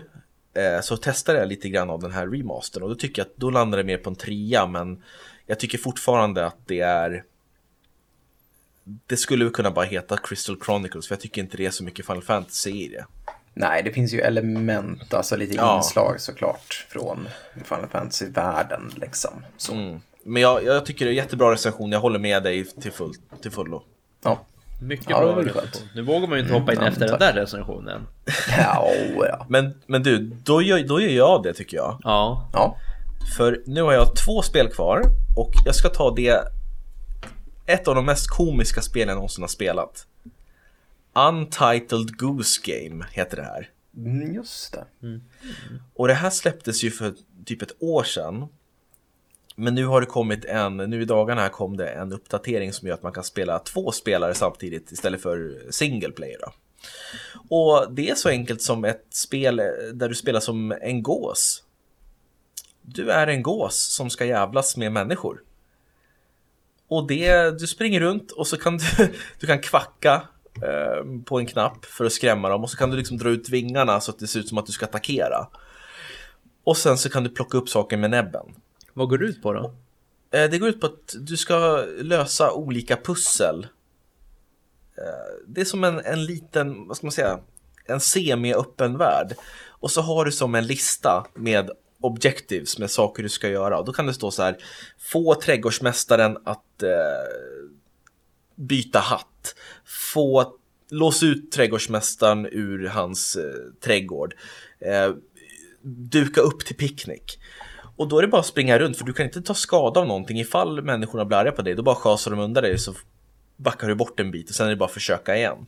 så testade jag lite grann av den här remastern och då tycker jag att då landar det mer på en trea, men jag tycker fortfarande att det är det skulle kunna bara heta Crystal Chronicles för jag tycker inte det är så mycket Final Fantasy i det. Nej, det finns ju element, alltså lite Ja. inslag såklart från Final Fantasy-världen liksom. Mm. Men jag, jag tycker det är jättebra recension, jag håller med dig till, full, till fullo. ja. Mycket Ja, bra recension. Nu vågar man ju inte hoppa in ja, efter tack. den där recensionen. Ja, ja. Men, men du, då gör, då gör jag det tycker jag. Ja, ja. För nu har jag två spel kvar och jag ska ta det ett av de mest komiska spelen jag någonsin har spelat. Untitled Goose Game heter det här. Mm, just det. Och det här släpptes ju för typ ett år sedan. Men nu har det kommit en, nu i dagarna här kom det en uppdatering som gör att man kan spela två spelare samtidigt istället för single player. Då. Och det är så enkelt som ett spel där du spelar som en gås. Du är en gås som ska jävlas med människor. Och det, du springer runt och så kan du, du kan kvacka eh, på en knapp för att skrämma dem och så kan du liksom dra ut vingarna så att det ser ut som att du ska attackera. Och sen så kan du plocka upp saker med näbben vad går det ut på då? Eh, det går ut på att du ska lösa olika pussel. Eh, det är som en, en liten, vad ska man säga, en semi-öppen värld. Och så har du som en lista med objectives, med saker du ska göra. Och då kan det stå så här, få trädgårdsmästaren att eh, byta hatt. Få lås ut trädgårdsmästaren ur hans eh, trädgård. Eh, duka upp till picknick. Och då är det bara att springa runt för du kan inte ta skada av någonting. Ifall människorna blir arga på dig, då bara schasar de undan dig så backar du bort en bit och sen är det bara att försöka igen.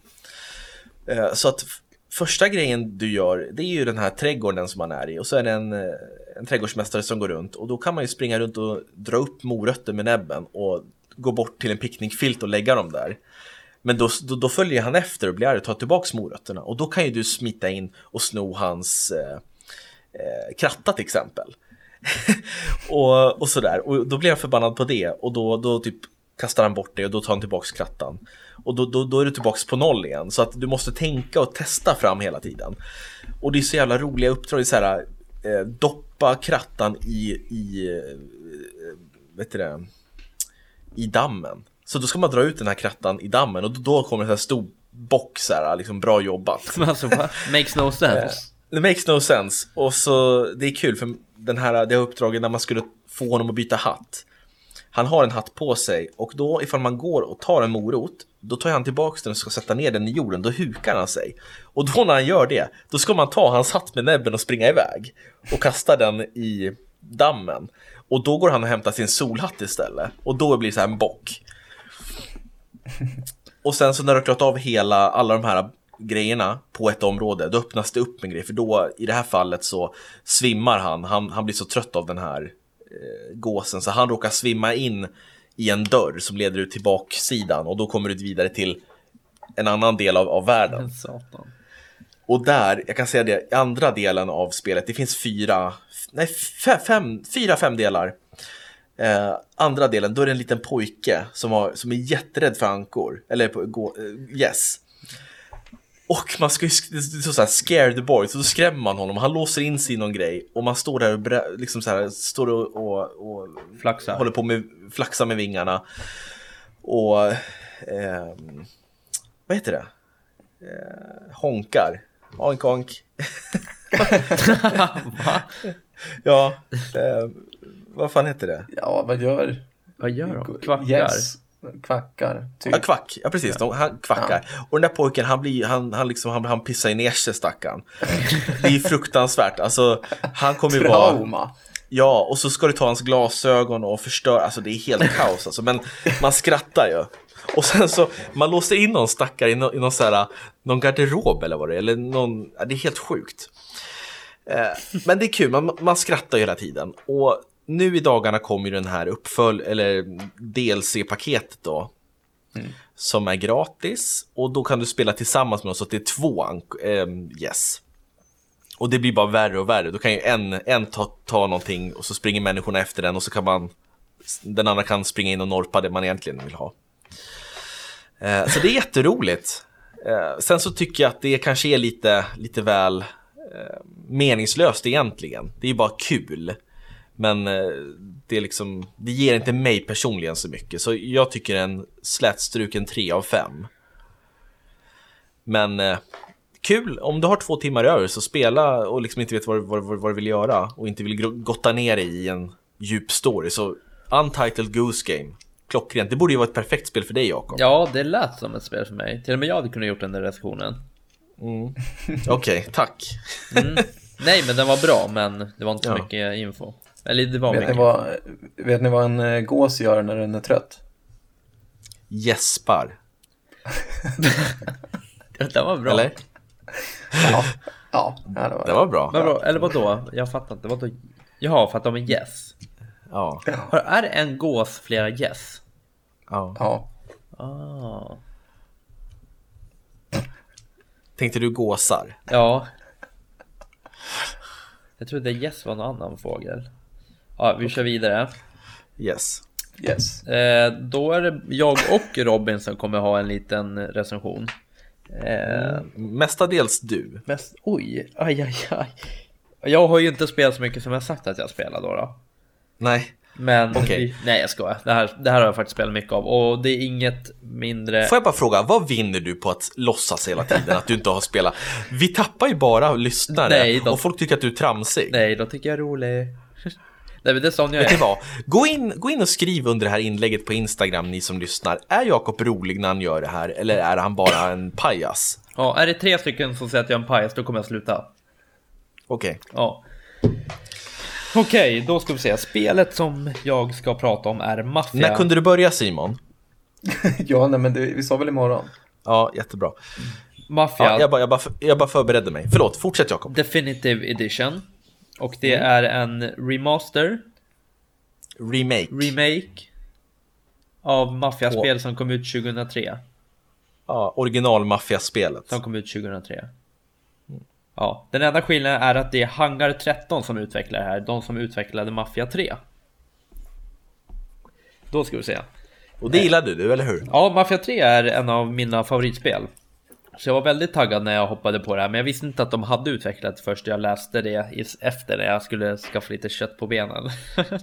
Eh, så att första grejen du gör, det är ju den här trädgården som man är i och så är det en, eh, en trädgårdsmästare som går runt och då kan man ju springa runt och dra upp morötter med näbben och gå bort till en picknickfilt och lägga dem där. Men då, då, då följer han efter och blir arg och tar tillbaks morötterna och då kan ju du smita in och sno hans eh, eh, kratta till exempel. och, och sådär. Och då blir han förbannad på det och då, då typ kastar han bort det och då tar han tillbaks krattan. Och då, då, då är du tillbaks på noll igen. Så att du måste tänka och testa fram hela tiden. Och det är så jävla roliga uppdrag. Det är så här, eh, doppa krattan i, i eh, vet du det, i dammen. Så då ska man dra ut den här krattan i dammen och då, då kommer en stor bock så här, liksom bra jobbat. Men alltså, makes no sense. Det makes no sense. Och så, det är kul för den här, det här uppdraget när man skulle få honom att byta hatt. Han har en hatt på sig och då ifall man går och tar en morot, då tar han tillbaks den och ska sätta ner den i jorden, då hukar han sig. Och då när han gör det, då ska man ta hans hatt med näbben och springa iväg och kasta den i dammen. Och då går han och hämtar sin solhatt istället och då blir det så här en bock. Och sen så när du har klarat av hela, alla de här grejerna på ett område, då öppnas det upp en grej. För då, i det här fallet så svimmar han. Han, han blir så trött av den här eh, gåsen så han råkar svimma in i en dörr som leder ut till baksidan och då kommer du vidare till en annan del av, av världen. Och där, jag kan säga det, i andra delen av spelet, det finns fyra, nej, fe- fem, fyra, fem delar. Eh, andra delen, då är det en liten pojke som, har, som är jätterädd för ankor, eller eh, yes. Och man ska ju så så här, scare the boy, så då skrämmer man honom. Han låser in sig i någon grej och man står där och liksom så här, står och, och, och Flaxar. håller på med flaxar med vingarna. Och ehm, vad heter det? Eh, honkar. Oink onk. Va? Ja, eh, vad fan heter det? Ja, vad gör? Vad gör de? Kvackar? Yes. Kvackar, typ. Ja, kvack. Ja, precis. De, han kvackar. Och den där pojken, han, blir, han, han, liksom, han, han pissar ju ner sig, stackarn. Det är fruktansvärt. Alltså, han kommer ju vara... Trauma. Ja, och så ska du ta hans glasögon och förstöra. Alltså, det är helt kaos. Alltså. Men man skrattar ju. Och sen så, man låser in någon stackare i, någon, i någon, så här, någon garderob eller vad det är. Eller någon, ja, det är helt sjukt. Eh, men det är kul, man, man skrattar ju hela tiden. Och nu i dagarna kommer ju den här uppfölj eller DLC-paketet då. Som är gratis och då kan du spela tillsammans med oss så att det är två ehm, yes. Och det blir bara värre och värre. Då kan ju en, en ta, ta någonting och så springer människorna efter den och så kan man den andra kan springa in och norpa det man egentligen vill ha. Eh, så det är jätteroligt. Eh, sen så tycker jag att det kanske är lite, lite väl eh, meningslöst egentligen. Det är ju bara kul. Men eh, det, är liksom, det ger inte mig personligen så mycket. Så jag tycker en slätstruken 3 av 5. Men eh, kul, om du har två timmar över så spela och liksom inte vet vad, vad, vad, vad du vill göra och inte vill gotta ner dig i en djup story. Så Untitled Goose Game, klockrent. Det borde ju vara ett perfekt spel för dig Jakob. Ja, det lät som ett spel för mig. Till och med jag hade kunnat gjort den där recensionen. Okej, tack. Nej, men den var bra, men det var inte så Ja. mycket info. Eller det var Vet mycket ni, vad, vet ni vad en eh, gås gör när den är trött? Gäspar. Den var bra. eller? Ja, ja det var Det var bra. Men bra. Eller vadå? Jag fattar inte. Vadå? Jaha, för att de är yes. Ja, Har- Är det en gås flera yes? ja. Ja, Ah. Tänkte du gåsar? Ja. Jag trodde yes var en annan fågel. Ja, vi kör vidare. Yes. yes. Eh, då är det jag och Robin som kommer ha en liten recension. Eh, Mestadels du. mest, oj, aj, aj, aj. Jag har ju inte spelat så mycket som jag sagt att jag spelar då. då. Nej. Men, Okej. nej jag skojar. Det här, det här har jag faktiskt spelat mycket av och det är inget mindre... Får jag bara fråga, vad vinner du på att låtsas hela tiden att du inte har spelat? Vi tappar ju bara lyssnare Nej, de- och folk tycker att du är tramsig. Nej, då tycker jag är rolig. Nej men det är sån jag är. vad? Gå in, gå in och skriv under det här inlägget på Instagram, ni som lyssnar. Är Jakob rolig när han gör det här eller är han bara en pajas? Ja, är det tre stycken som säger att jag är en pajas, då kommer jag sluta. Okej. Ja. Okej, då ska vi se. Spelet som jag ska prata om är Mafia. När kunde du börja Simon? ja, nej men det, vi sa väl imorgon? Ja, jättebra. Mafia Ja, jag, bara, jag, bara, jag bara förberedde mig. Förlåt, fortsätt Jakob. Definitive Edition. Och det Mm. är en remaster, Remake. remake av Mafia-spel som kom ut 2003. ja, original maffiaspelet. Som kom ut 2003. Ja, den enda skillnaden är att det är Hangar 13 som utvecklar det här, de som utvecklade Mafia 3. Då ska vi se. Och det gillade du, eller hur? Ja, Mafia 3 är en av mina favoritspel. Så jag var väldigt taggad när jag hoppade på det här, men jag visste inte att de hade utvecklat först jag läste det efter när jag skulle skaffa lite kött på benen.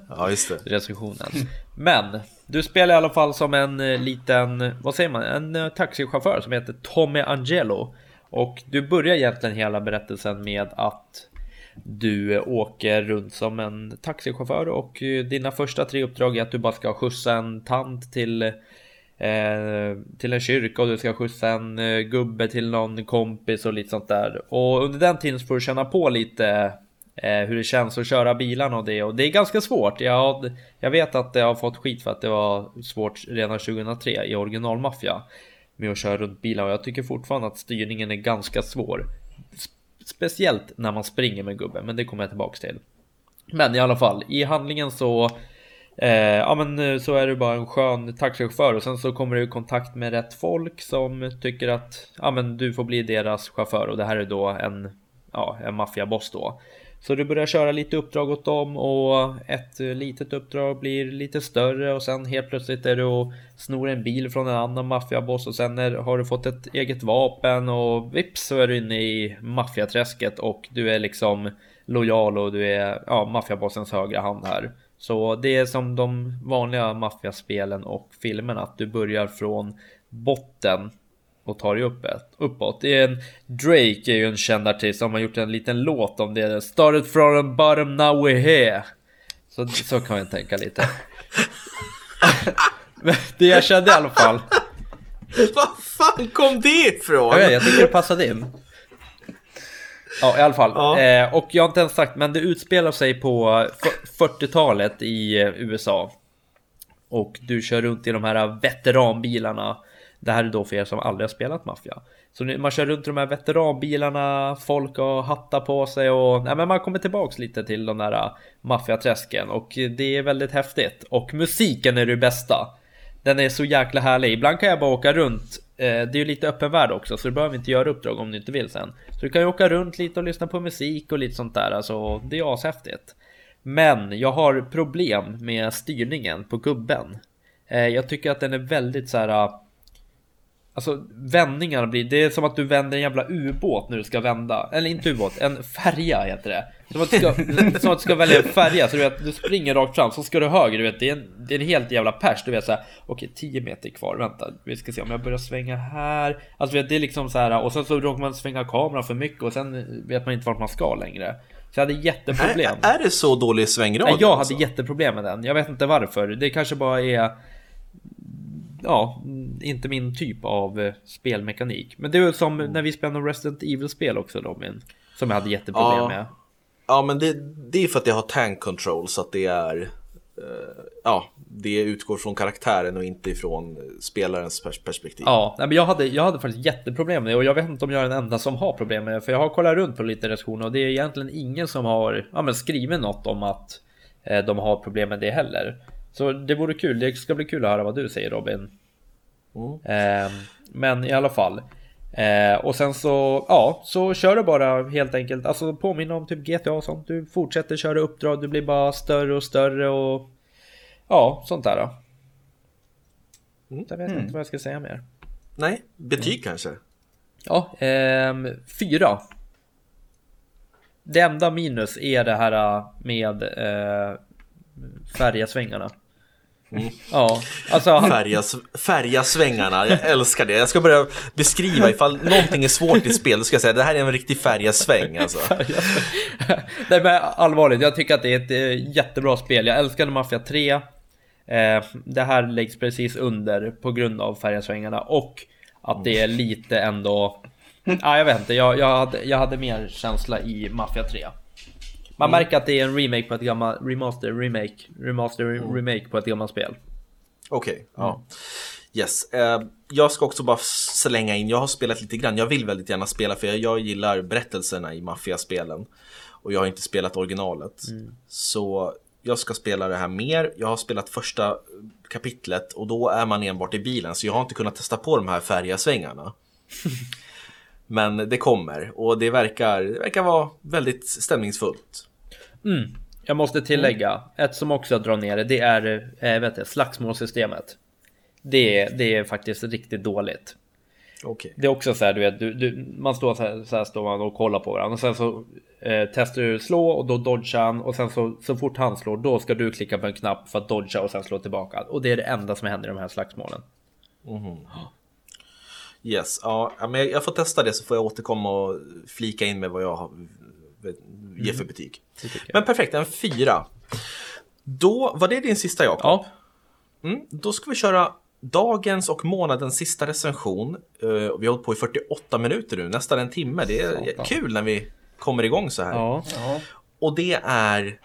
Ja, just det. recensionen. Men du spelar i alla fall som en eh, liten, vad säger man, en eh, taxichaufför som heter Tommy Angelo. Och du börjar egentligen hela berättelsen med att du eh, åker runt som en taxichaufför och dina första tre uppdrag är att du bara ska skjutsa en tant till Eh, till en kyrka och du ska skjutsa en eh, gubbe till någon kompis och lite sånt där. Och under den tiden så får du känna på lite eh, hur det känns att köra bilarna och det. Och det är ganska svårt. Jag, jag vet att jag har fått skit för att det var svårt redan 2003 i originalmaffia med att köra runt bilar och jag tycker fortfarande att styrningen är ganska svår. Speciellt när man springer med gubben, men det kommer jag tillbaks till. Men i alla fall, i handlingen så Eh, ja men eh, så är du bara en skön taxichaufför och sen så kommer du i kontakt med rätt folk som tycker att ja men du får bli deras chaufför och det här är då en, ja, en maffiaboss då. Så du börjar köra lite uppdrag åt dem och ett eh, litet uppdrag blir lite större och sen helt plötsligt är du och snor en bil från en annan maffiaboss och sen är, har du fått ett eget vapen och vips så är du inne i maffiaträsket och du är liksom lojal och du är ja, maffiabossens högra hand här. Så det är som de vanliga maffiaspelen och filmerna att du börjar från botten och tar dig upp, uppåt. Det är en, Drake är ju en känd artist som har gjort en liten låt om det. Started from the bottom, now we're here. Så, så kan jag tänka lite. det jag kände i alla fall. Vad fan kom det ifrån? Jag, vet, jag tycker det passade in. Ja, i alla fall. Ja. Eh, och jag har inte ens sagt, men det utspelar sig på 40-talet i eh, USA. Och du kör runt i de här veteranbilarna det här är då för er som aldrig har spelat maffia. Så man kör runt i de här veteranbilarna, folk har hattar på sig och nej, men man kommer tillbaks lite till de där äh, maffiaträsken och det är väldigt häftigt. Och musiken är det bästa. Den är så jäkla härlig. Ibland kan jag bara åka runt. Eh, det är ju lite öppen värld också så du behöver inte göra uppdrag om du inte vill sen. Så du kan ju åka runt lite och lyssna på musik och lite sånt där. Alltså det är ashäftigt. Men jag har problem med styrningen på gubben. Eh, jag tycker att den är väldigt så här Alltså vändningarna blir, det är som att du vänder en jävla ubåt när du ska vända. Eller inte ubåt, en färja heter det. Som att du ska, som att du ska välja en färja, så du vet, du springer rakt fram, så ska du höger, du vet, det är en, det är en helt jävla pers. Du vet såhär, okej 10 meter kvar, vänta, vi ska se om jag börjar svänga här. Alltså vet, det är liksom så här, och sen så råkar man svänga kameran för mycket och sen vet man inte vart man ska längre. Så jag hade jätteproblem. Är, är det så dålig svängrad? Nej, jag hade alltså? jätteproblem med den. Jag vet inte varför. Det kanske bara är ja, inte min typ av eh, spelmekanik. Men det är som när vi spelade Resident Evil-spel också Robin. Som jag hade jätteproblem ja. med. Ja, men det, det är för att jag har tank control så att det är uh, Ja, det utgår från karaktären och inte ifrån spelarens perspektiv. Ja, men jag hade, jag hade faktiskt jätteproblem med det och jag vet inte om jag är den enda som har problem med det. För jag har kollat runt på lite recensioner och det är egentligen ingen som har ja, men skrivit något om att eh, de har problem med det heller. Så det vore kul, det ska bli kul att höra vad du säger Robin. Mm. Eh, men i alla fall. Eh, och sen så, ja, så kör du bara helt enkelt. Alltså påminna om typ GTA och sånt. Du fortsätter köra uppdrag, du blir bara större och större och ja, sånt där. Då. Mm. Jag vet mm. inte vad jag ska säga mer. Nej, betyg mm. kanske? Ja, eh, fyra. Det enda minus är det här med eh, färga svängarna. Mm. Ja, alltså färga, färga svängarna, jag älskar det. Jag ska börja beskriva ifall någonting är svårt i spel, då ska jag säga det här är en riktig färga sväng alltså. Nej men allvarligt, jag tycker att det är ett eh, jättebra spel. Jag älskade Mafia 3. Eh, det här läggs precis under på grund av färgasvängarna och att det är lite ändå... Ja, jag vet inte, jag, jag, hade, jag hade mer känsla i Mafia 3. Man mm. märker att det är en remake på ett gammalt, remaster, remake, remaster, mm. remake på ett gammalt spel. Okej, okay, ja. Mm. Yes, eh, jag ska också bara slänga in, jag har spelat lite grann, jag vill väldigt gärna spela för jag, jag gillar berättelserna i maffiaspelen. Och jag har inte spelat originalet. Mm. Så jag ska spela det här mer. Jag har spelat första kapitlet och då är man enbart i bilen så jag har inte kunnat testa på de här färdiga svängarna. Men det kommer och det verkar, det verkar vara väldigt stämningsfullt. Mm. Jag måste tillägga, ett som också drar ner det, det är äh, vet du, slagsmålssystemet. Det, det är faktiskt riktigt dåligt. Okay. Det är också så här, du vet, du, du, man står så här, så här, står man och kollar på varandra och sen så eh, testar du slå och då dodgar han och sen så, så fort han slår då ska du klicka på en knapp för att dodga och sen slå tillbaka. Och det är det enda som händer i de här slagsmålen. Mm. Yes, ja, men jag får testa det så får jag återkomma och flika in med vad jag ger för mm. betyg. Men perfekt, en fyra. Då var det din sista Jakob. Ja. Mm, då ska vi köra dagens och månadens sista recension. Uh, vi har hållit på i 48 minuter nu, nästan en timme. Det är Satan. kul när vi kommer igång så här. Ja. Ja. Och det är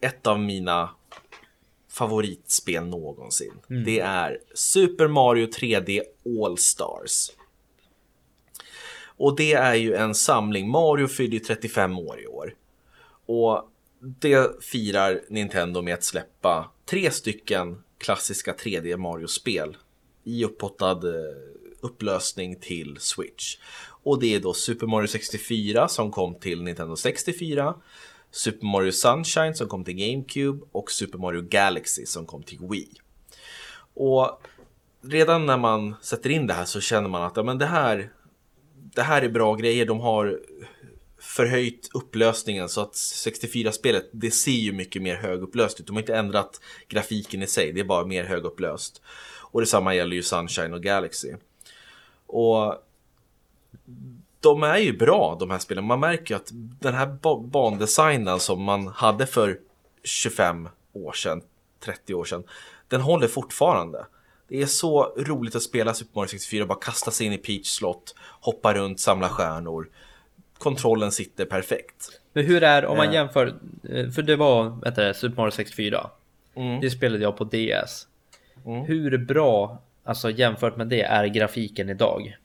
ett av mina favoritspel någonsin. Mm. Det är Super Mario 3D All Stars. Och det är ju en samling. Mario fyller 35 år i år. Och det firar Nintendo med att släppa tre stycken klassiska 3D Mario-spel i upphottad eh, upplösning till Switch. Och det är då Super Mario 64 som kom till Nintendo 64. Super Mario Sunshine som kom till GameCube och Super Mario Galaxy som kom till Wii. Och redan när man sätter in det här så känner man att ja, men det, här, det här är bra grejer. De har förhöjt upplösningen så att 64-spelet det ser ju mycket mer högupplöst ut. De har inte ändrat grafiken i sig, det är bara mer högupplöst. Och detsamma gäller ju Sunshine och Galaxy. Och de är ju bra de här spelen. Man märker ju att den här bandesignen som man hade för 25 år sedan, 30 år sedan, den håller fortfarande. Det är så roligt att spela Super Mario 64 och bara kasta sig in i Peach slott, hoppa runt, samla stjärnor. Kontrollen sitter perfekt. Men hur är, om man jämför, eh, för det var vänta, det, Super Mario 64. Mm. Det spelade jag på DS. Mm. Hur bra, alltså jämfört med det, är grafiken idag?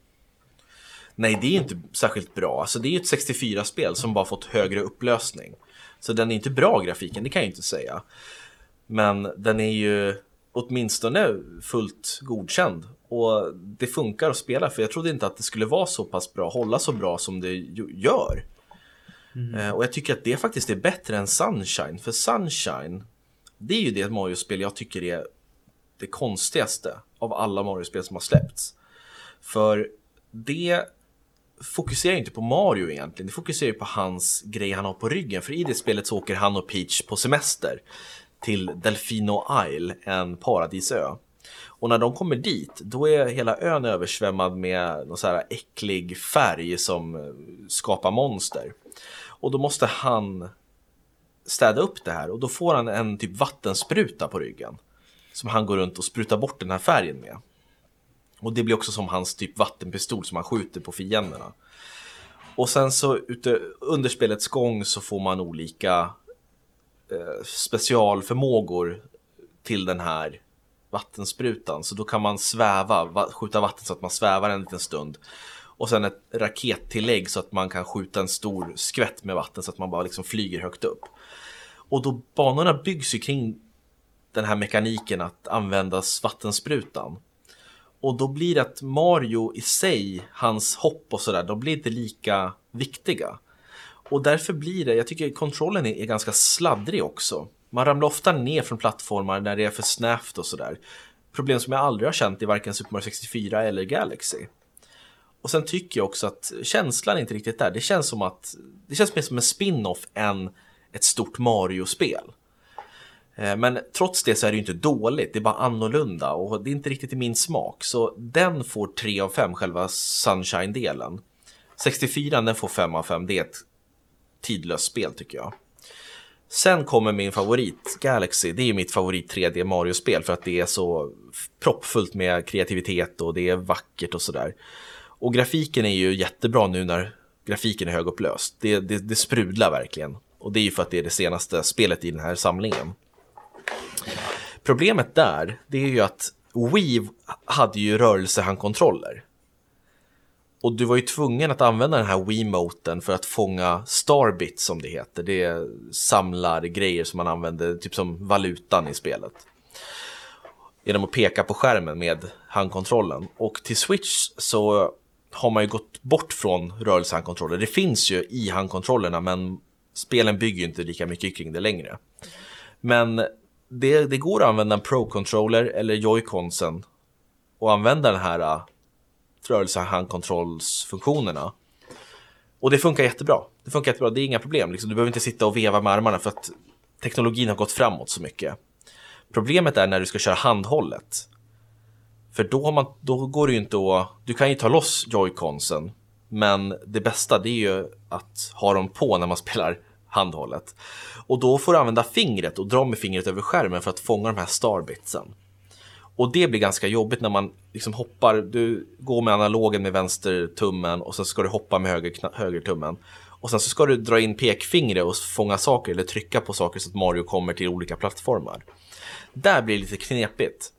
Nej, det är inte särskilt bra. Alltså det är ju ett 64-spel som bara fått högre upplösning. Så den är inte bra grafiken, det kan jag inte säga. Men den är ju åtminstone fullt godkänd. Och det funkar att spela, för jag trodde inte att det skulle vara så pass bra, hålla så bra som det gör. Mm. Eh, och jag tycker att det faktiskt är bättre än Sunshine, för Sunshine, det är ju det Mario-spel jag tycker är det konstigaste av alla Mario-spel som har släppts. För det fokuserar inte på Mario egentligen, det fokuserar på hans grej han har på ryggen. För i det spelet så åker han och Peach på semester till Delfino Isle, en paradisö. Och när de kommer dit, då är hela ön översvämmad med någon så här äcklig färg som eh, skapar monster. Och då måste han städa upp det här och då får han en typ vattenspruta på ryggen. Som han går runt och sprutar bort den här färgen med. Och det blir också som hans typ vattenpistol som han skjuter på fienderna. Och sen så ute, under spelets gång så får man olika eh, specialförmågor till den här vattensprutan. Så då kan man sväva, va, skjuta vatten så att man svävar en liten stund. Och sen ett rakettillägg så att man kan skjuta en stor skvätt med vatten så att man bara liksom flyger högt upp. Och då banorna byggs ju kring den här mekaniken att använda vattensprutan. Och då blir det att Mario i sig, hans hopp och sådär, de blir inte lika viktiga. Och därför blir det, jag tycker kontrollen är, är ganska sladdrig också. Man ramlar ofta ner från plattformar när det är för snävt och sådär. Problem som jag aldrig har känt i varken Super Mario 64 eller Galaxy. Och sen tycker jag också att känslan är inte riktigt där. Det känns som att det känns mer som en spin-off än ett stort Mario-spel. Eh, men trots det så är det ju inte dåligt, det är bara annorlunda och det är inte riktigt i min smak. Så den får 3 av 5, själva Sunshine-delen. 64 den får 5 av 5, det är ett tidlöst spel tycker jag. Sen kommer min favorit, Galaxy. Det är mitt favorit 3D Mario-spel för att det är så proppfullt med kreativitet och det är vackert och sådär. Och grafiken är ju jättebra nu när grafiken är högupplöst. Det, det, det sprudlar verkligen. Och det är ju för att det är det senaste spelet i den här samlingen. Problemet där, det är ju att Wii hade ju rörelsehandkontroller. Och du var ju tvungen att använda den här Wiimoten för att fånga Starbit som det heter. Det samlar grejer som man använder, typ som valutan i spelet. Genom att peka på skärmen med handkontrollen. Och till Switch så har man ju gått bort från rörelsehandkontroller. Det finns ju i handkontrollerna men spelen bygger ju inte lika mycket kring det längre. Men det, det går att använda en Pro-controller eller Joy-Consen och använda den här äh, rörelsehandkontrollsfunktionerna. Och det funkar jättebra. Det funkar jättebra, det är inga problem. Liksom, du behöver inte sitta och veva med armarna för att teknologin har gått framåt så mycket. Problemet är när du ska köra handhållet. För då, man, då går det ju inte att... Du kan ju ta loss joyconsen, men det bästa det är ju att ha dem på när man spelar handhållet. Och då får du använda fingret och dra med fingret över skärmen för att fånga de här starbitsen. Och det blir ganska jobbigt när man liksom hoppar, du går med analogen med vänstertummen och sen ska du hoppa med höger, högertummen. Och sen så ska du dra in pekfingret och fånga saker eller trycka på saker så att Mario kommer till olika plattformar. Där blir det lite knepigt.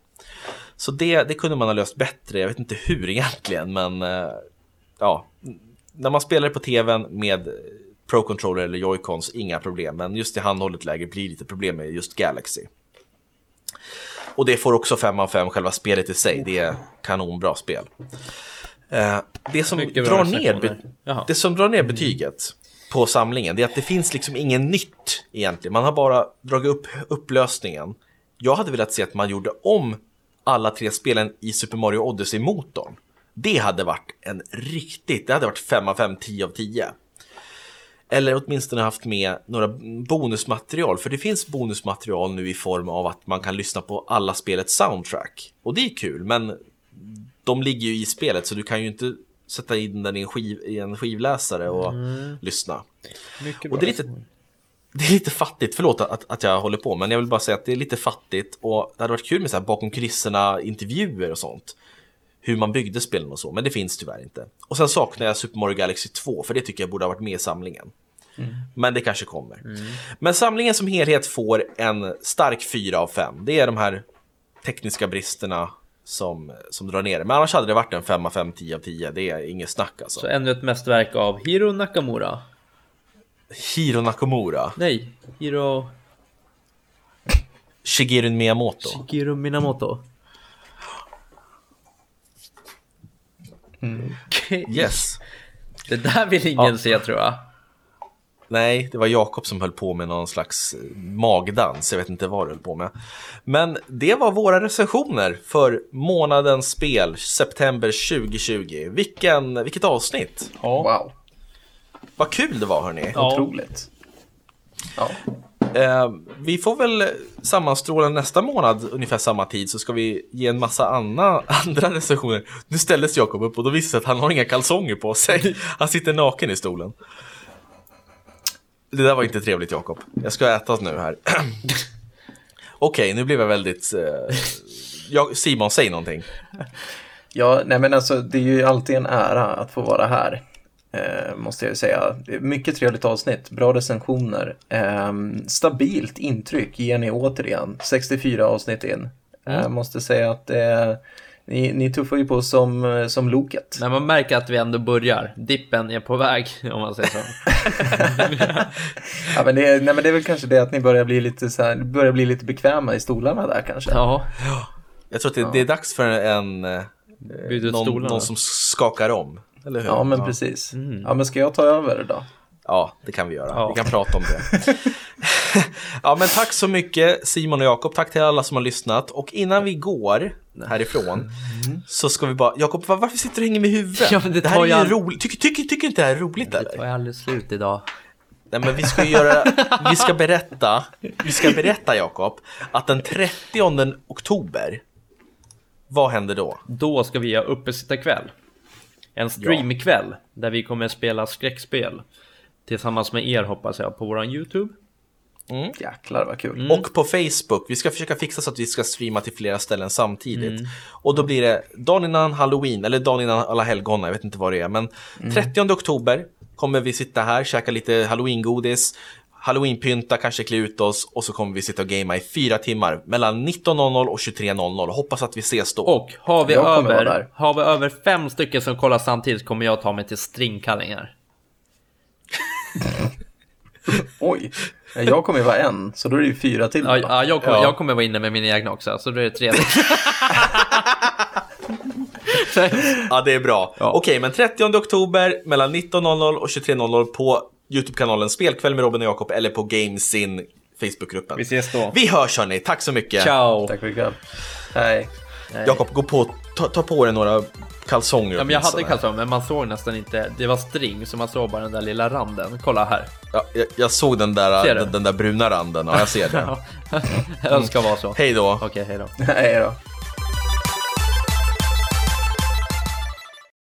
Så det, det kunde man ha löst bättre, jag vet inte hur egentligen, men eh, ja. När man spelar på tvn med Pro Controller eller Joy-Cons, inga problem. Men just i handhållet läge blir lite problem med just Galaxy. Och det får också 5 av 5 själva spelet i sig. Det är kanonbra spel. Eh, det, som drar ner det som drar ner betyget på samlingen, det är att det finns liksom ingen nytt egentligen. Man har bara dragit upp upplösningen. Jag hade velat se att man gjorde om alla tre spelen i Super Mario Odyssey-motorn. Det hade varit en riktigt, det hade varit 5 av 5, 10 av 10. Eller åtminstone haft med några bonusmaterial, för det finns bonusmaterial nu i form av att man kan lyssna på alla spelets soundtrack. Och det är kul, men de ligger ju i spelet så du kan ju inte sätta in den i en, skiv, i en skivläsare och mm. lyssna. Mycket och det är, lite, det är lite fattigt, förlåt att, att jag håller på, men jag vill bara säga att det är lite fattigt och det hade varit kul med så här bakom kulisserna intervjuer och sånt. Hur man byggde spelen och så, men det finns tyvärr inte. Och sen saknar jag Super Mario Galaxy 2, för det tycker jag borde ha varit med i samlingen. Mm. Men det kanske kommer. Mm. Men samlingen som helhet får en stark 4 av 5. Det är de här tekniska bristerna som, som drar ner det. Men annars hade det varit en 5 av 5, 10 av 10. Det är inget snack alltså. Så ännu ett mästerverk av Hiro Nakamura? Hiro Nakamura? Nej, Hiro... Shigeru Miyamoto. Shigeru Minamoto. Mm. Yes. Det där vill ingen ja. se tror jag. Nej, det var Jakob som höll på med någon slags magdans. Jag vet inte vad du höll på med. Men det var våra recensioner för månadens spel, september 2020. Vilken, vilket avsnitt! Ja. Wow! Vad kul det var hörni! Ja. Otroligt! Ja. Eh, vi får väl sammanstråla nästa månad ungefär samma tid så ska vi ge en massa anna, andra recensioner. Nu ställdes Jakob upp och då visade det att han har inga kalsonger på sig. Han sitter naken i stolen. Det där var inte trevligt Jakob. Jag ska äta nu här. Okej, okay, nu blev jag väldigt... Eh... Jag, Simon, säg någonting. Ja, nej men alltså det är ju alltid en ära att få vara här. Eh, måste jag ju säga. Mycket trevligt avsnitt, bra recensioner. Eh, stabilt intryck ger ni återigen, 64 avsnitt in. Mm. Eh, måste säga att det ni, ni tuffar ju på som, som loket. När man märker att vi ändå börjar. Dippen är på väg, om man säger så. ja, men det, är, nej, men det är väl kanske det att ni börjar bli lite, så här, börjar bli lite bekväma i stolarna där kanske. Ja. Jag tror att det, ja. det är dags för en... Eh, någon, någon, som skakar om. Eller hur? Ja, men ja. precis. Mm. Ja, men ska jag ta över då? Ja, det kan vi göra. Ja. Vi kan prata om det. ja, men tack så mycket Simon och Jakob. Tack till alla som har lyssnat. Och innan vi går härifrån mm. så ska vi bara... Jakob, varför sitter du och hänger med huvudet? Ja, det, det här är ju all... roligt. Tycker, tycker, tycker inte det här är roligt det eller? Det tar ju aldrig slut idag. Nej, men vi ska göra... vi ska berätta, vi ska berätta Jakob, att den 30 oktober, vad händer då? Då ska vi ha uppesittarkväll. En streamkväll ja. där vi kommer spela skräckspel. Tillsammans med er hoppas jag på våran YouTube. Mm. Jäklar vad kul. Mm. Och på Facebook. Vi ska försöka fixa så att vi ska streama till flera ställen samtidigt. Mm. Och då blir det dagen innan halloween, eller dagen innan alla helgona, jag vet inte vad det är. Men 30 mm. oktober kommer vi sitta här, käka lite halloween-godis, halloween-pynta, kanske klä ut oss och så kommer vi sitta och gamea i fyra timmar mellan 19.00 och 23.00. Hoppas att vi ses då. Och har vi, över, har vi över fem stycken som kollar samtidigt kommer jag ta mig till stringkallingar. Oj, jag kommer ju vara en, så då är det ju fyra till. Ja, ja, jag, kommer, ja. jag kommer vara inne med mina egna också, så då är det tre ja, det är bra. Ja. Okej, men 30 oktober mellan 19.00 och 23.00 på YouTube-kanalen Spelkväll med Robin och Jakob eller på Gamesin Facebookgruppen. Vi ses då. Vi hörs hörni, tack så mycket. Ciao. Tack för ikväll. Hej. Jakob, gå på, ta, ta på dig några kalsonger. Ja, men jag hade kalsonger, men man såg nästan inte. Det var string, så man såg bara den där lilla randen. Kolla här. Ja, jag, jag såg den där, den, den, där bruna randen. Ja, jag ser det. jag önskar vara så. Hej då. Okej, hej då. hej då.